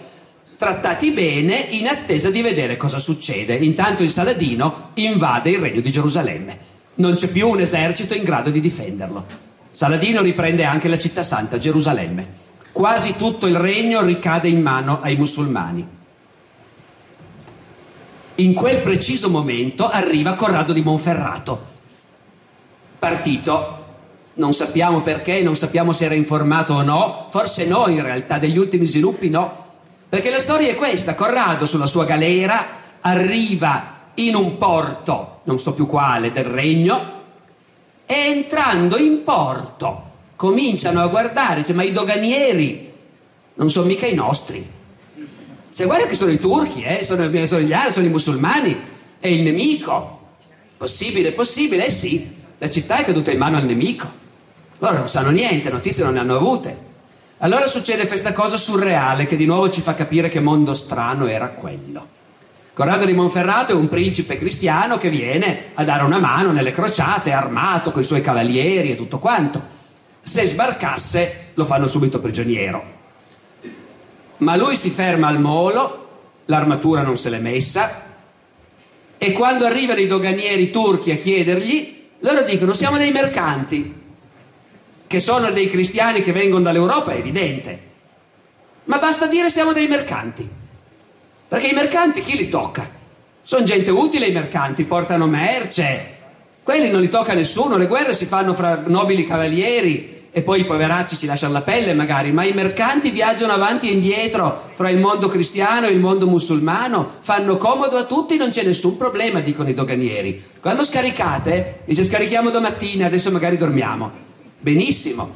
trattati bene in attesa di vedere cosa succede. Intanto il Saladino invade il regno di Gerusalemme. Non c'è più un esercito in grado di difenderlo. Saladino riprende anche la città santa, Gerusalemme. Quasi tutto il regno ricade in mano ai musulmani. In quel preciso momento arriva Corrado di Monferrato, partito, non sappiamo perché, non sappiamo se era informato o no, forse no in realtà, degli ultimi sviluppi no, perché la storia è questa, Corrado sulla sua galera arriva in un porto, non so più quale, del regno, e entrando in porto cominciano a guardare, dice, ma i doganieri non sono mica i nostri. Cioè, guarda che sono i turchi, eh? sono, sono gli arabi, sono i musulmani, è il nemico. Possibile, possibile? Eh sì. La città è caduta in mano al nemico. Loro non sanno niente, notizie non ne hanno avute. Allora succede questa cosa surreale che di nuovo ci fa capire che mondo strano era quello. Corrado di Monferrato è un principe cristiano che viene a dare una mano nelle crociate, armato con i suoi cavalieri e tutto quanto. Se sbarcasse lo fanno subito prigioniero. Ma lui si ferma al molo, l'armatura non se l'è messa, e quando arrivano i doganieri turchi a chiedergli, loro dicono siamo dei mercanti, che sono dei cristiani che vengono dall'Europa, è evidente. Ma basta dire siamo dei mercanti. Perché i mercanti chi li tocca? Sono gente utile i mercanti, portano merce. Quelli non li tocca nessuno, le guerre si fanno fra nobili cavalieri e poi i poveracci ci lasciano la pelle magari, ma i mercanti viaggiano avanti e indietro fra il mondo cristiano e il mondo musulmano, fanno comodo a tutti, non c'è nessun problema, dicono i doganieri. Quando scaricate, dice scarichiamo domattina, adesso magari dormiamo. Benissimo.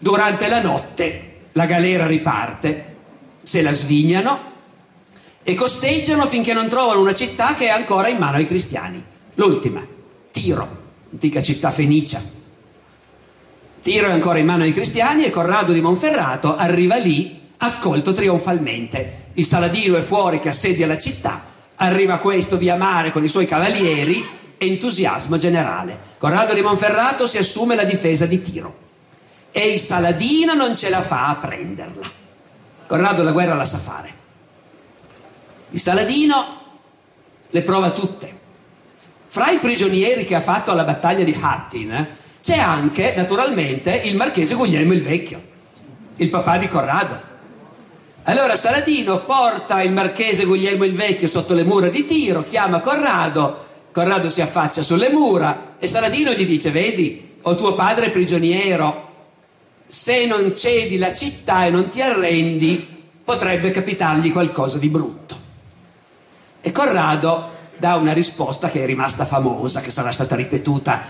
Durante la notte la galera riparte, se la svignano, e costeggiano finché non trovano una città che è ancora in mano ai cristiani. L'ultima, Tiro, antica città fenicia. Tiro è ancora in mano ai cristiani e Corrado di Monferrato arriva lì accolto trionfalmente. Il Saladino è fuori che assedia la città, arriva questo via mare con i suoi cavalieri, entusiasmo generale. Corrado di Monferrato si assume la difesa di Tiro e il Saladino non ce la fa a prenderla. Corrado la guerra la sa fare. Il Saladino le prova tutte. Fra i prigionieri che ha fatto alla battaglia di Hattin eh, c'è anche, naturalmente, il marchese Guglielmo il Vecchio, il papà di Corrado. Allora Saladino porta il marchese Guglielmo il Vecchio sotto le mura di Tiro, chiama Corrado, Corrado si affaccia sulle mura e Saladino gli dice, vedi, ho tuo padre prigioniero, se non cedi la città e non ti arrendi, potrebbe capitargli qualcosa di brutto. E Corrado dà una risposta che è rimasta famosa, che sarà stata ripetuta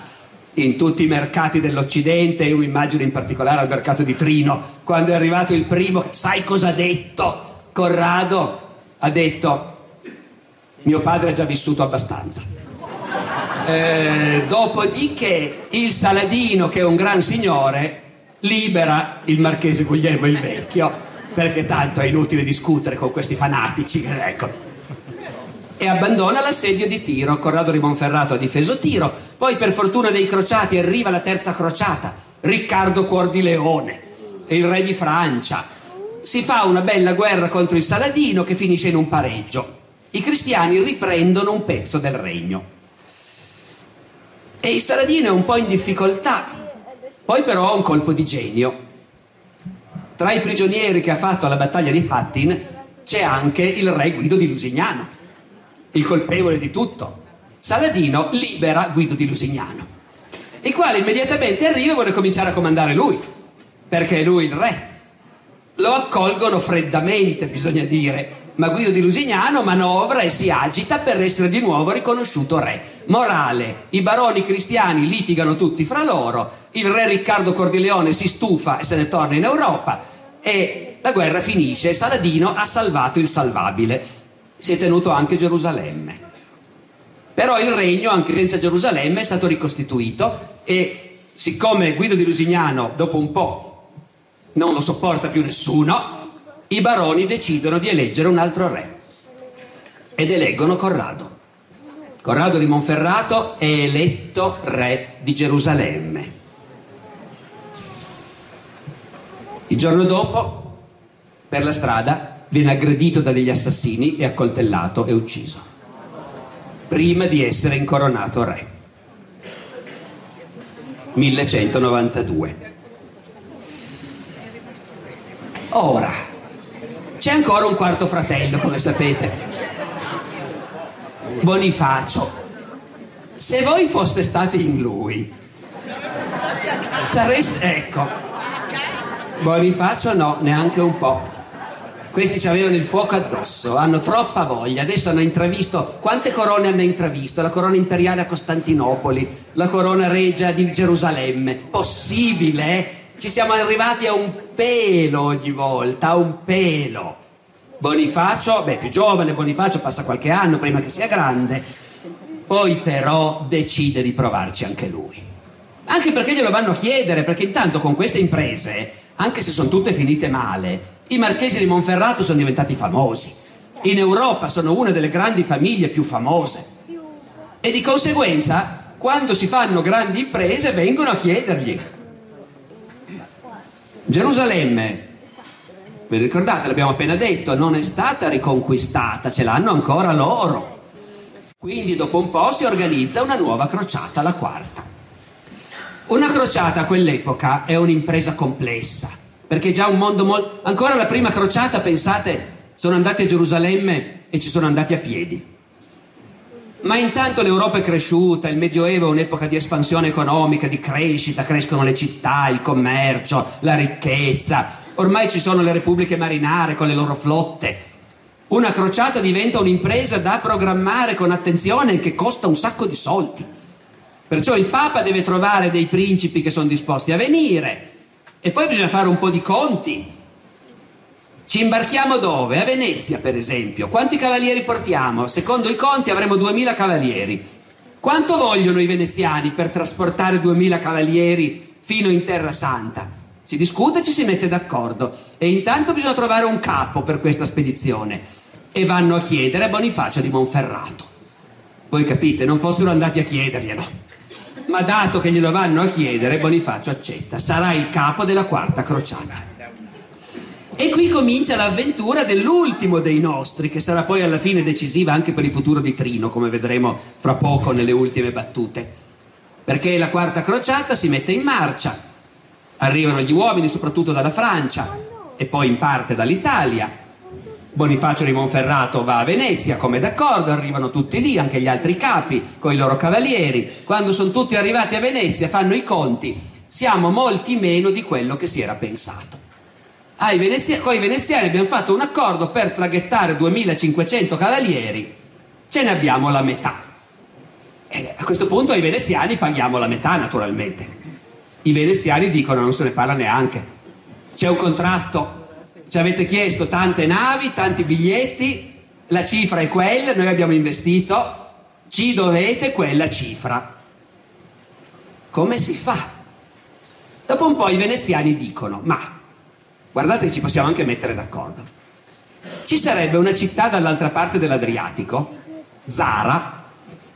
in tutti i mercati dell'Occidente, io immagino in particolare al mercato di Trino, quando è arrivato il primo, sai cosa ha detto? Corrado ha detto, mio padre ha già vissuto abbastanza. Eh, dopodiché il Saladino, che è un gran signore, libera il marchese Guglielmo il Vecchio, perché tanto è inutile discutere con questi fanatici, ecco e abbandona l'assedio di Tiro. Corrado di Monferrato ha difeso Tiro, poi per fortuna dei crociati arriva la terza crociata, Riccardo Cuor di Leone, il re di Francia. Si fa una bella guerra contro il Saladino che finisce in un pareggio. I cristiani riprendono un pezzo del regno. E il Saladino è un po' in difficoltà, poi però ha un colpo di genio. Tra i prigionieri che ha fatto alla battaglia di Hattin c'è anche il re Guido di Lusignano il colpevole di tutto. Saladino libera Guido di Lusignano, il quale immediatamente arriva e vuole cominciare a comandare lui, perché è lui il re. Lo accolgono freddamente, bisogna dire, ma Guido di Lusignano manovra e si agita per essere di nuovo riconosciuto re. Morale, i baroni cristiani litigano tutti fra loro, il re Riccardo Cordileone si stufa e se ne torna in Europa e la guerra finisce, Saladino ha salvato il salvabile si è tenuto anche Gerusalemme. Però il regno, anche senza Gerusalemme, è stato ricostituito e siccome Guido di Lusignano, dopo un po', non lo sopporta più nessuno, i baroni decidono di eleggere un altro re ed eleggono Corrado. Corrado di Monferrato è eletto re di Gerusalemme. Il giorno dopo, per la strada, viene aggredito da degli assassini e accoltellato e ucciso, prima di essere incoronato re. 1192. Ora, c'è ancora un quarto fratello, come sapete, Bonifacio. Se voi foste stati in lui, sareste... Ecco, Bonifacio no, neanche un po'. Questi avevano il fuoco addosso, hanno troppa voglia. Adesso hanno intravisto, quante corone hanno intravisto? La corona imperiale a Costantinopoli, la corona regia di Gerusalemme. Possibile? Ci siamo arrivati a un pelo ogni volta, a un pelo. Bonifacio, beh, più giovane, Bonifacio passa qualche anno prima che sia grande, poi però decide di provarci anche lui. Anche perché glielo vanno a chiedere, perché intanto con queste imprese, anche se sono tutte finite male, i marchesi di Monferrato sono diventati famosi. In Europa sono una delle grandi famiglie più famose. E di conseguenza, quando si fanno grandi imprese, vengono a chiedergli. Gerusalemme, vi ricordate, l'abbiamo appena detto, non è stata riconquistata, ce l'hanno ancora loro. Quindi dopo un po' si organizza una nuova crociata, la quarta. Una crociata a quell'epoca è un'impresa complessa, perché già un mondo molto... Ancora la prima crociata, pensate, sono andati a Gerusalemme e ci sono andati a piedi. Ma intanto l'Europa è cresciuta, il Medioevo è un'epoca di espansione economica, di crescita, crescono le città, il commercio, la ricchezza. Ormai ci sono le repubbliche marinare con le loro flotte. Una crociata diventa un'impresa da programmare con attenzione che costa un sacco di soldi. Perciò il Papa deve trovare dei principi che sono disposti a venire e poi bisogna fare un po' di conti. Ci imbarchiamo dove? A Venezia, per esempio. Quanti cavalieri portiamo? Secondo i conti avremo 2000 cavalieri. Quanto vogliono i veneziani per trasportare 2000 cavalieri fino in Terra Santa? Si discute e ci si mette d'accordo. E intanto bisogna trovare un capo per questa spedizione. E vanno a chiedere a Bonifacio di Monferrato. Voi capite, non fossero andati a chiederglielo. Ma dato che glielo vanno a chiedere, Bonifacio accetta. Sarà il capo della quarta crociata. E qui comincia l'avventura dell'ultimo dei nostri, che sarà poi alla fine decisiva anche per il futuro di Trino, come vedremo fra poco nelle ultime battute. Perché la quarta crociata si mette in marcia, arrivano gli uomini soprattutto dalla Francia e poi in parte dall'Italia. Bonifacio di Monferrato va a Venezia, come d'accordo, arrivano tutti lì, anche gli altri capi, con i loro cavalieri. Quando sono tutti arrivati a Venezia fanno i conti, siamo molti meno di quello che si era pensato venezia- con i veneziani abbiamo fatto un accordo per traghettare 2500 cavalieri, ce ne abbiamo la metà. E a questo punto ai veneziani paghiamo la metà naturalmente. I veneziani dicono non se ne parla neanche. C'è un contratto, ci avete chiesto tante navi, tanti biglietti, la cifra è quella, noi abbiamo investito, ci dovete quella cifra. Come si fa? Dopo un po' i veneziani dicono, ma guardate che ci possiamo anche mettere d'accordo. Ci sarebbe una città dall'altra parte dell'Adriatico, Zara,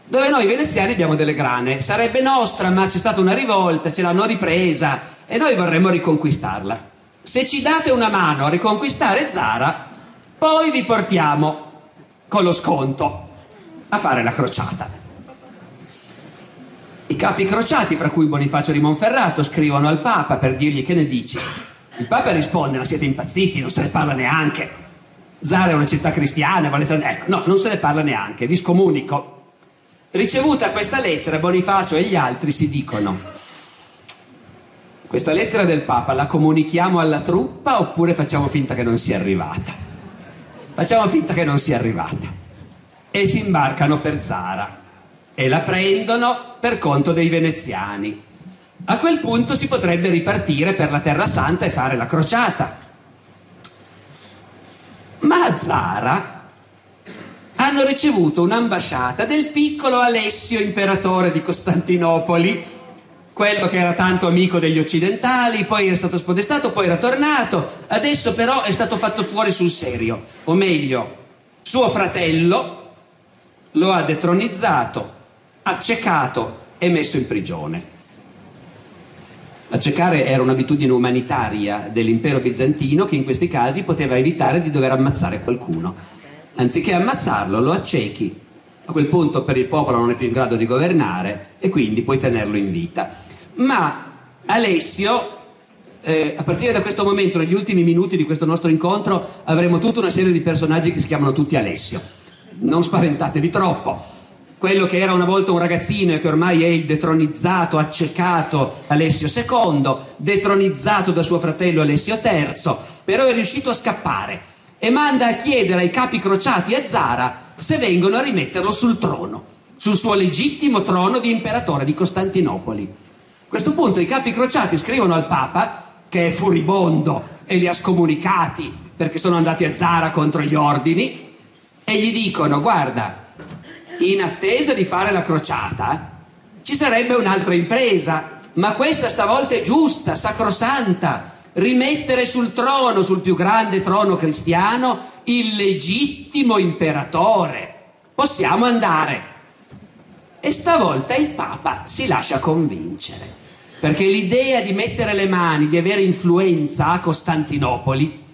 dove noi veneziani abbiamo delle grane. Sarebbe nostra, ma c'è stata una rivolta, ce l'hanno ripresa e noi vorremmo riconquistarla. Se ci date una mano a riconquistare Zara, poi vi portiamo con lo sconto a fare la crociata. I capi crociati, fra cui Bonifacio di Monferrato, scrivono al Papa per dirgli che ne dici. Il Papa risponde, ma siete impazziti, non se ne parla neanche. Zara è una città cristiana, volete... Ecco, no, non se ne parla neanche, vi scomunico. Ricevuta questa lettera, Bonifacio e gli altri si dicono, questa lettera del Papa la comunichiamo alla truppa oppure facciamo finta che non sia arrivata? Facciamo finta che non sia arrivata. E si imbarcano per Zara e la prendono per conto dei veneziani. A quel punto si potrebbe ripartire per la Terra Santa e fare la crociata. Ma a Zara hanno ricevuto un'ambasciata del piccolo Alessio, imperatore di Costantinopoli, quello che era tanto amico degli occidentali, poi era stato spodestato, poi era tornato, adesso però è stato fatto fuori sul serio, o meglio, suo fratello lo ha detronizzato, accecato e messo in prigione. Accecare era un'abitudine umanitaria dell'impero bizantino che in questi casi poteva evitare di dover ammazzare qualcuno. Anziché ammazzarlo, lo accechi. A quel punto per il popolo non è più in grado di governare e quindi puoi tenerlo in vita. Ma Alessio, eh, a partire da questo momento, negli ultimi minuti di questo nostro incontro, avremo tutta una serie di personaggi che si chiamano tutti Alessio. Non spaventatevi troppo quello che era una volta un ragazzino e che ormai è il detronizzato, accecato Alessio II, detronizzato da suo fratello Alessio III, però è riuscito a scappare e manda a chiedere ai capi crociati a Zara se vengono a rimetterlo sul trono, sul suo legittimo trono di imperatore di Costantinopoli. A questo punto i capi crociati scrivono al Papa, che è furibondo e li ha scomunicati perché sono andati a Zara contro gli ordini, e gli dicono, guarda, in attesa di fare la crociata, ci sarebbe un'altra impresa, ma questa stavolta è giusta, sacrosanta, rimettere sul trono, sul più grande trono cristiano, il legittimo imperatore. Possiamo andare. E stavolta il Papa si lascia convincere, perché l'idea di mettere le mani, di avere influenza a Costantinopoli,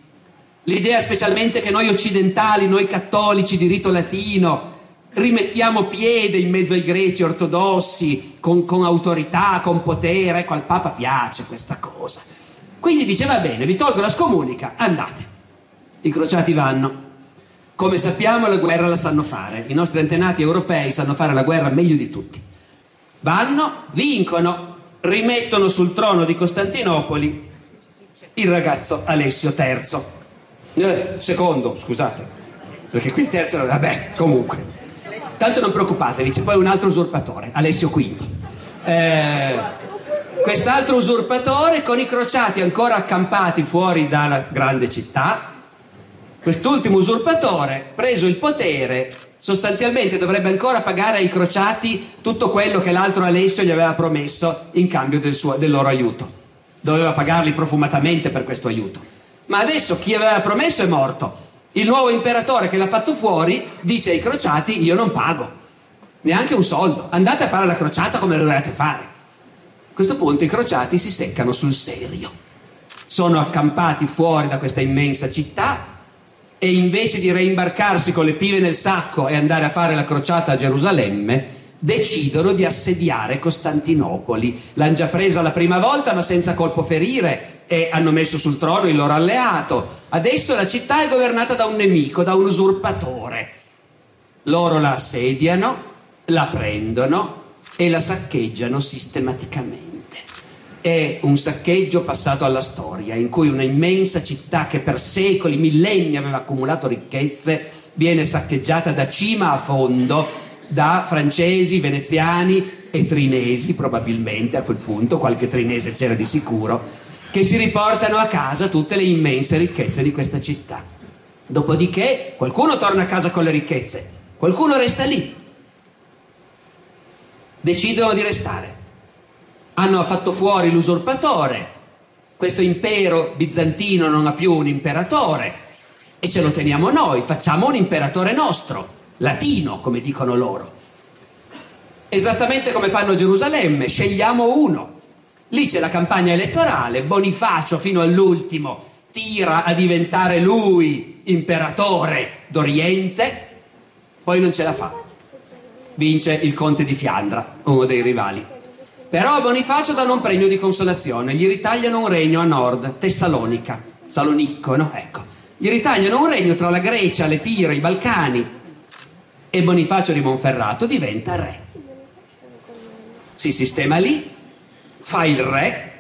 l'idea specialmente che noi occidentali, noi cattolici di rito latino, rimettiamo piede in mezzo ai greci ortodossi, con, con autorità, con potere, ecco al Papa piace questa cosa. Quindi dice va bene, vi tolgo la scomunica, andate. I crociati vanno. Come sappiamo la guerra la sanno fare, i nostri antenati europei sanno fare la guerra meglio di tutti. Vanno, vincono, rimettono sul trono di Costantinopoli il ragazzo Alessio III. Eh, secondo, scusate, perché qui il terzo, vabbè, comunque. Tanto non preoccupatevi, c'è poi un altro usurpatore, Alessio V. Eh, quest'altro usurpatore con i crociati ancora accampati fuori dalla grande città, Quest'ultimo usurpatore, preso il potere, sostanzialmente dovrebbe ancora pagare ai crociati tutto quello che l'altro Alessio gli aveva promesso in cambio del, suo, del loro aiuto. Doveva pagarli profumatamente per questo aiuto. Ma adesso chi aveva promesso è morto. Il nuovo imperatore che l'ha fatto fuori dice ai crociati io non pago, neanche un soldo, andate a fare la crociata come dovete fare. A questo punto i crociati si seccano sul serio. Sono accampati fuori da questa immensa città, e invece di reimbarcarsi con le pive nel sacco e andare a fare la crociata a Gerusalemme, decidono di assediare Costantinopoli. L'hanno già presa la prima volta ma senza colpo ferire e hanno messo sul trono il loro alleato. Adesso la città è governata da un nemico, da un usurpatore. Loro la assediano, la prendono e la saccheggiano sistematicamente è un saccheggio passato alla storia, in cui una immensa città che per secoli, millenni aveva accumulato ricchezze, viene saccheggiata da cima a fondo da francesi, veneziani e trinesi, probabilmente a quel punto, qualche trinese c'era di sicuro, che si riportano a casa tutte le immense ricchezze di questa città. Dopodiché qualcuno torna a casa con le ricchezze, qualcuno resta lì. Decidono di restare hanno fatto fuori l'usurpatore, questo impero bizantino non ha più un imperatore e ce lo teniamo noi, facciamo un imperatore nostro, latino come dicono loro. Esattamente come fanno a Gerusalemme, scegliamo uno. Lì c'è la campagna elettorale, Bonifacio fino all'ultimo tira a diventare lui imperatore d'Oriente, poi non ce la fa. Vince il conte di Fiandra, uno dei rivali. Però Bonifacio danno un premio di consolazione, gli ritagliano un regno a nord, Tessalonica, Salonicco, no? Ecco. Gli ritagliano un regno tra la Grecia, l'Epiro, i Balcani e Bonifacio di Monferrato diventa re. Si sistema lì, fa il re,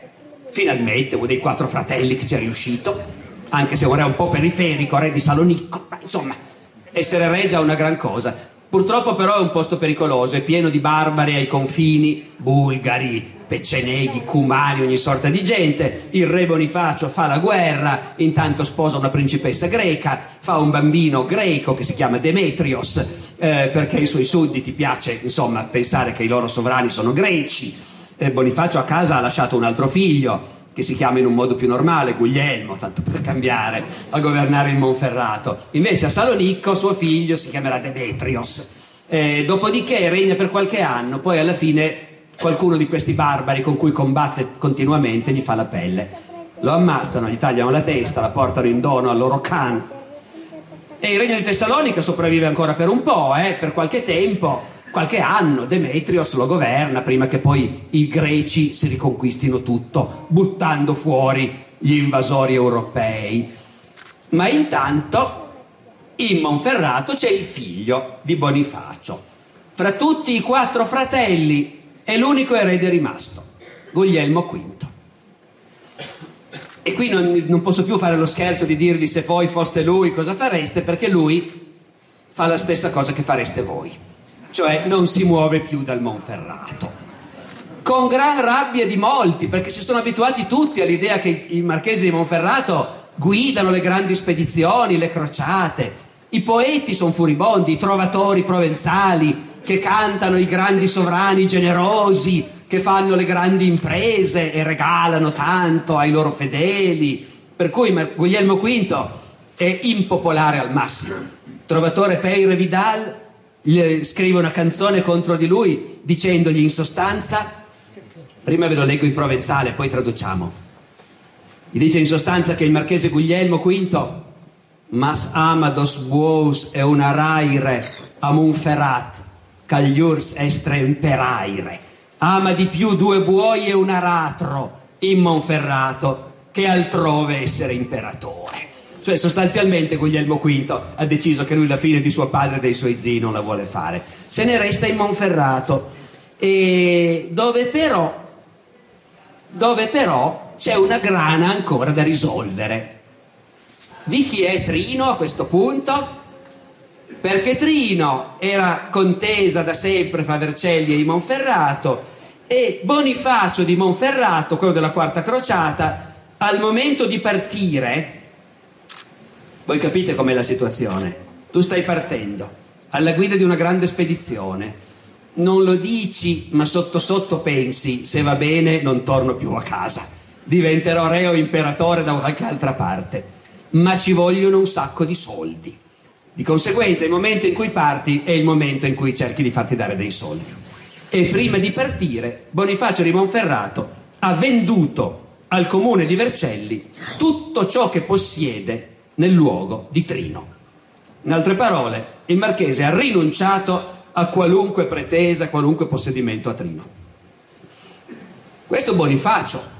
finalmente uno dei quattro fratelli che ci è riuscito, anche se ora è un po' periferico, re di Salonicco, ma insomma, essere re è già una gran cosa. Purtroppo però è un posto pericoloso, è pieno di barbari ai confini, bulgari, pecceneghi, cumani, ogni sorta di gente. Il re Bonifacio fa la guerra, intanto sposa una principessa greca, fa un bambino greco che si chiama Demetrios, eh, perché ai suoi sudditi piace insomma pensare che i loro sovrani sono greci. Eh, Bonifacio a casa ha lasciato un altro figlio, che si chiama in un modo più normale, Guglielmo, tanto per cambiare, a governare il Monferrato. Invece a Salonicco suo figlio si chiamerà Demetrios. Eh, dopodiché regna per qualche anno, poi alla fine qualcuno di questi barbari con cui combatte continuamente gli fa la pelle. Lo ammazzano, gli tagliano la testa, la portano in dono al loro Khan. E il regno di Tessalonica sopravvive ancora per un po', eh, per qualche tempo, qualche anno Demetrios lo governa prima che poi i greci si riconquistino tutto, buttando fuori gli invasori europei. Ma intanto in Monferrato c'è il figlio di Bonifacio. Fra tutti i quattro fratelli è l'unico erede rimasto, Guglielmo V. E qui non, non, posso più fare lo scherzo di dirvi se voi foste lui cosa fareste, perché lui fa la stessa cosa che fareste voi cioè non si muove più dal Monferrato. Con gran rabbia di molti, perché si sono abituati tutti all'idea che i marchesi di Monferrato guidano le grandi spedizioni, le crociate. I poeti sono furibondi, i trovatori provenzali che cantano i grandi sovrani generosi che fanno le grandi imprese e regalano tanto ai loro fedeli, per cui Guglielmo V è impopolare al massimo. Trovatore Peire Vidal scrive una canzone contro di lui dicendogli in sostanza, prima ve lo leggo in provenzale, poi traduciamo, gli dice in sostanza che il marchese Guglielmo V mas ama dos buous e una raire a Monferrat, cagliurs estre imperaire. Ama di più due buoi e un aratro in Monferrato che altrove essere imperatore. Cioè sostanzialmente Guglielmo V ha deciso che lui la fine di suo padre e dei suoi zii non la vuole fare. Se ne resta in Monferrato, dove però, dove però c'è una grana ancora da risolvere. Di chi è Trino a questo punto? Perché Trino era contesa da sempre fra Vercelli e Monferrato e Bonifacio di Monferrato, quello della quarta crociata, al momento di partire, voi capite com'è la situazione, tu stai partendo alla guida di una grande spedizione, non lo dici, ma sotto sotto pensi, se va bene non torno più a casa, diventerò re o imperatore da qualche altra parte, ma ci vogliono un sacco di soldi. Di conseguenza il momento in cui parti è il momento in cui cerchi di farti dare dei soldi. E prima di partire Bonifacio di Monferrato ha venduto al comune di Vercelli tutto ciò che possiede nel luogo di Trino. In altre parole, il marchese ha rinunciato a qualunque pretesa, a qualunque possedimento a Trino. Questo Bonifacio.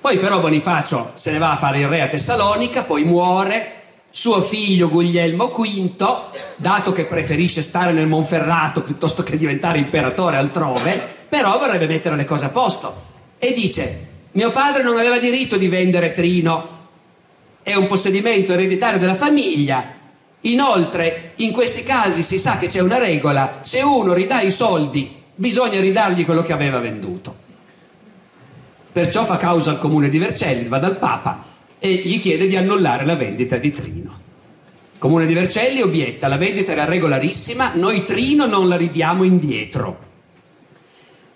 Poi però Bonifacio se ne va a fare il re a Tessalonica, poi muore, suo figlio Guglielmo V, dato che preferisce stare nel Monferrato piuttosto che diventare imperatore altrove, però vorrebbe mettere le cose a posto e dice mio padre non aveva diritto di vendere Trino, è un possedimento ereditario della famiglia. Inoltre, in questi casi si sa che c'è una regola, se uno ridà i soldi, bisogna ridargli quello che aveva venduto. Perciò fa causa al comune di Vercelli, va dal Papa e gli chiede di annullare la vendita di Trino. Il comune di Vercelli obietta, la vendita era regolarissima, noi Trino non la ridiamo indietro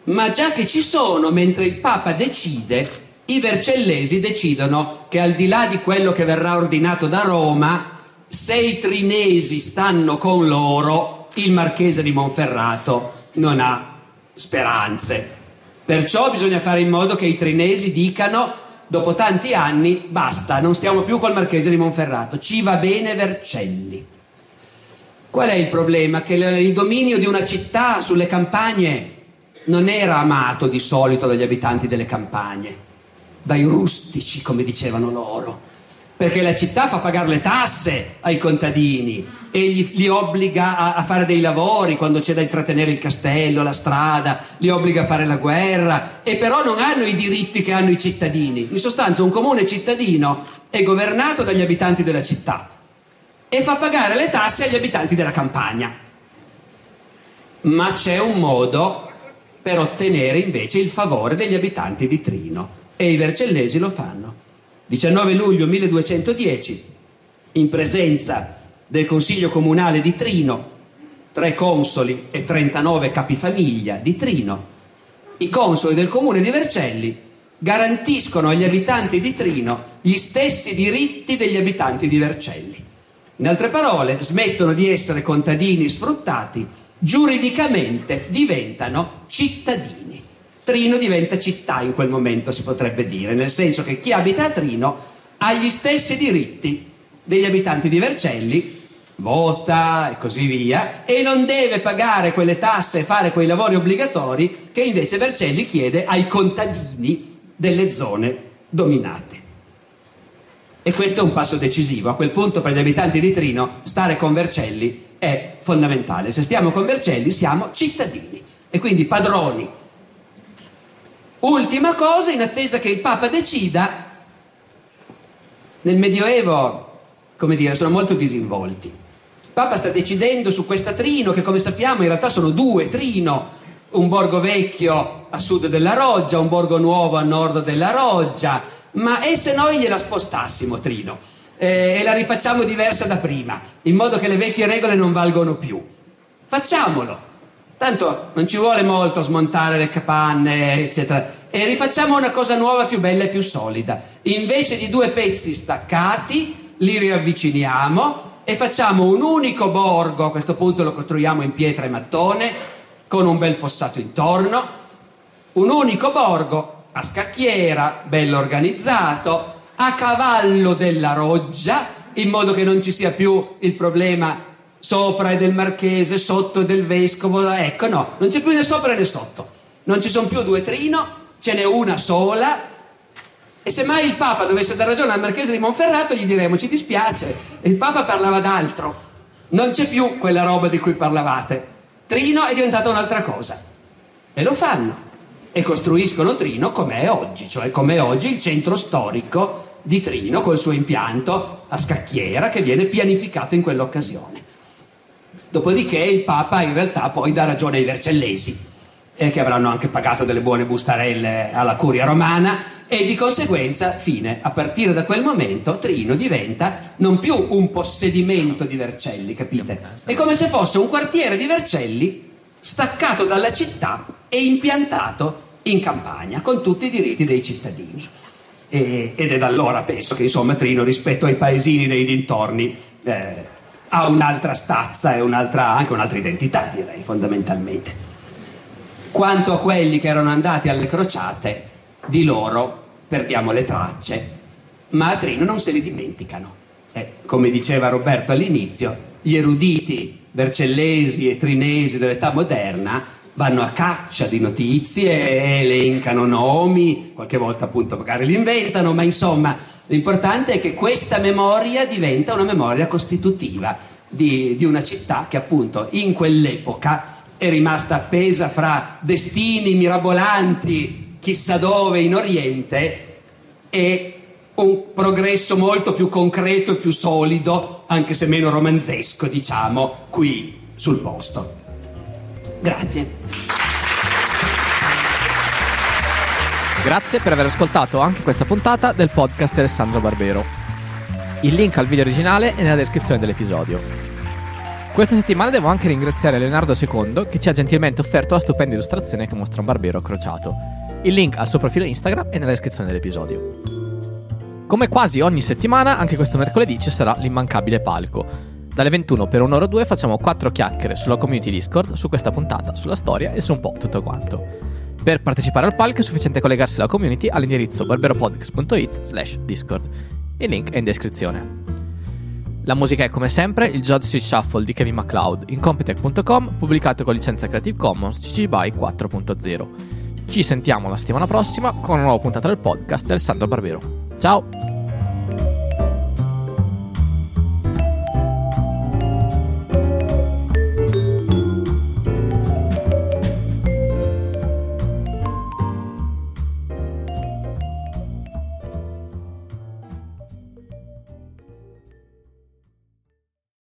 ma già che ci sono, mentre il Papa decide, i vercellesi decidono che al di là di quello che verrà ordinato da Roma, se i trinesi stanno con loro, il marchese di Monferrato non ha speranze. Perciò bisogna fare in modo che i trinesi dicano, dopo tanti anni, basta, non stiamo più col marchese di Monferrato, ci va bene Vercelli. Qual è il problema? Che il dominio di una città sulle campagne non era amato di solito dagli abitanti delle campagne, dai rustici, come dicevano loro, perché la città fa pagare le tasse ai contadini e gli, li obbliga a, a, fare dei lavori quando c'è da intrattenere il castello, la strada, li obbliga a fare la guerra e però non hanno i diritti che hanno i cittadini. In sostanza un comune cittadino è governato dagli abitanti della città e fa pagare le tasse agli abitanti della campagna. Ma c'è un modo per ottenere invece il favore degli abitanti di Trino e i vercellesi lo fanno. 19 luglio 1210, in presenza del Consiglio Comunale di Trino, tre consoli e 39 capifamiglia di Trino, i consoli del comune di Vercelli garantiscono agli abitanti di Trino gli stessi diritti degli abitanti di Vercelli. In altre parole, smettono di essere contadini sfruttati giuridicamente diventano cittadini. Trino diventa città in quel momento, si potrebbe dire, nel senso che chi abita a Trino ha gli stessi diritti degli abitanti di Vercelli, vota e così via, e non deve pagare quelle tasse e fare quei lavori obbligatori che invece Vercelli chiede ai contadini delle zone dominate. E questo è un passo decisivo. A quel punto per gli abitanti di Trino stare con Vercelli è fondamentale. Se stiamo con Vercelli siamo cittadini e quindi padroni. Ultima cosa, in attesa che il Papa decida, nel Medioevo, come dire, sono molto disinvolti. Il Papa sta decidendo su questa Trino, che come sappiamo in realtà sono due Trino, un borgo vecchio a sud della Roggia, un borgo nuovo a nord della Roggia, ma e se noi gliela spostassimo Trino? eh, e la rifacciamo diversa da prima, in modo che le vecchie regole non valgono più. Facciamolo. Tanto non ci vuole molto smontare le capanne, eccetera. E rifacciamo una cosa nuova, più bella e più solida. Invece di due pezzi staccati, li riavviciniamo e facciamo un unico borgo, a questo punto lo costruiamo in pietra e mattone, con un bel fossato intorno, un unico borgo a scacchiera, bello organizzato, a cavallo della roggia, in modo che non ci sia più il problema sopra è del marchese, sotto è del vescovo, ecco no, non c'è più né sopra né sotto, non ci sono più due trino, ce n'è una sola e se mai il Papa dovesse dare ragione al marchese di Monferrato gli diremo ci dispiace, il Papa parlava d'altro, non c'è più quella roba di cui parlavate, Trino è diventata un'altra cosa e lo fanno e costruiscono Trino come è oggi, cioè come è oggi il centro storico di Trino col suo impianto a scacchiera che viene pianificato in quell'occasione. Dopodiché il Papa in realtà poi dà ragione ai Vercellesi, eh, che avranno anche pagato delle buone bustarelle alla curia romana e di conseguenza, fine, a partire da quel momento Trino diventa non più un possedimento di Vercelli, capite? È come se fosse un quartiere di Vercelli staccato dalla città e impiantato in campagna con tutti i diritti dei cittadini. E, ed è da allora penso che insomma Trino rispetto ai paesini dei dintorni eh, ha un'altra stazza e un'altra, anche un'altra identità, direi, fondamentalmente. Quanto a quelli che erano andati alle crociate, di loro perdiamo le tracce, ma a Trino non se li dimenticano. Eh, come diceva Roberto all'inizio, gli eruditi vercellesi e trinesi dell'età moderna vanno a caccia di notizie, elencano nomi, qualche volta appunto magari li inventano, ma insomma L'importante è che questa memoria diventa una memoria costitutiva di, di una città che appunto in quell'epoca è rimasta appesa fra destini mirabolanti chissà dove in Oriente e un progresso molto più concreto e più solido, anche se meno romanzesco, diciamo, qui sul posto. Grazie. Grazie per aver ascoltato anche questa puntata del podcast Alessandro Barbero. Il link al video originale è nella descrizione dell'episodio. Questa settimana devo anche ringraziare Leonardo II che ci ha gentilmente offerto la stupenda illustrazione che mostra un barbero accrociato. Il link al suo profilo Instagram è nella descrizione dell'episodio. Come quasi ogni settimana, anche questo mercoledì ci sarà l'immancabile palco. Dalle 21 per un'ora o due facciamo quattro chiacchiere sulla community Discord, su questa puntata, sulla storia e su un po' tutto quanto. Per partecipare al palco è sufficiente collegarsi alla community all'indirizzo barberopodcast.it slash discord. Il link è in descrizione. La musica è come sempre il Street Shuffle di Kevin MacLeod in Compitech.com pubblicato con licenza Creative Commons CC BY 4.0. Ci sentiamo la settimana prossima con una nuova puntata del podcast del Sandro Barbero. Ciao!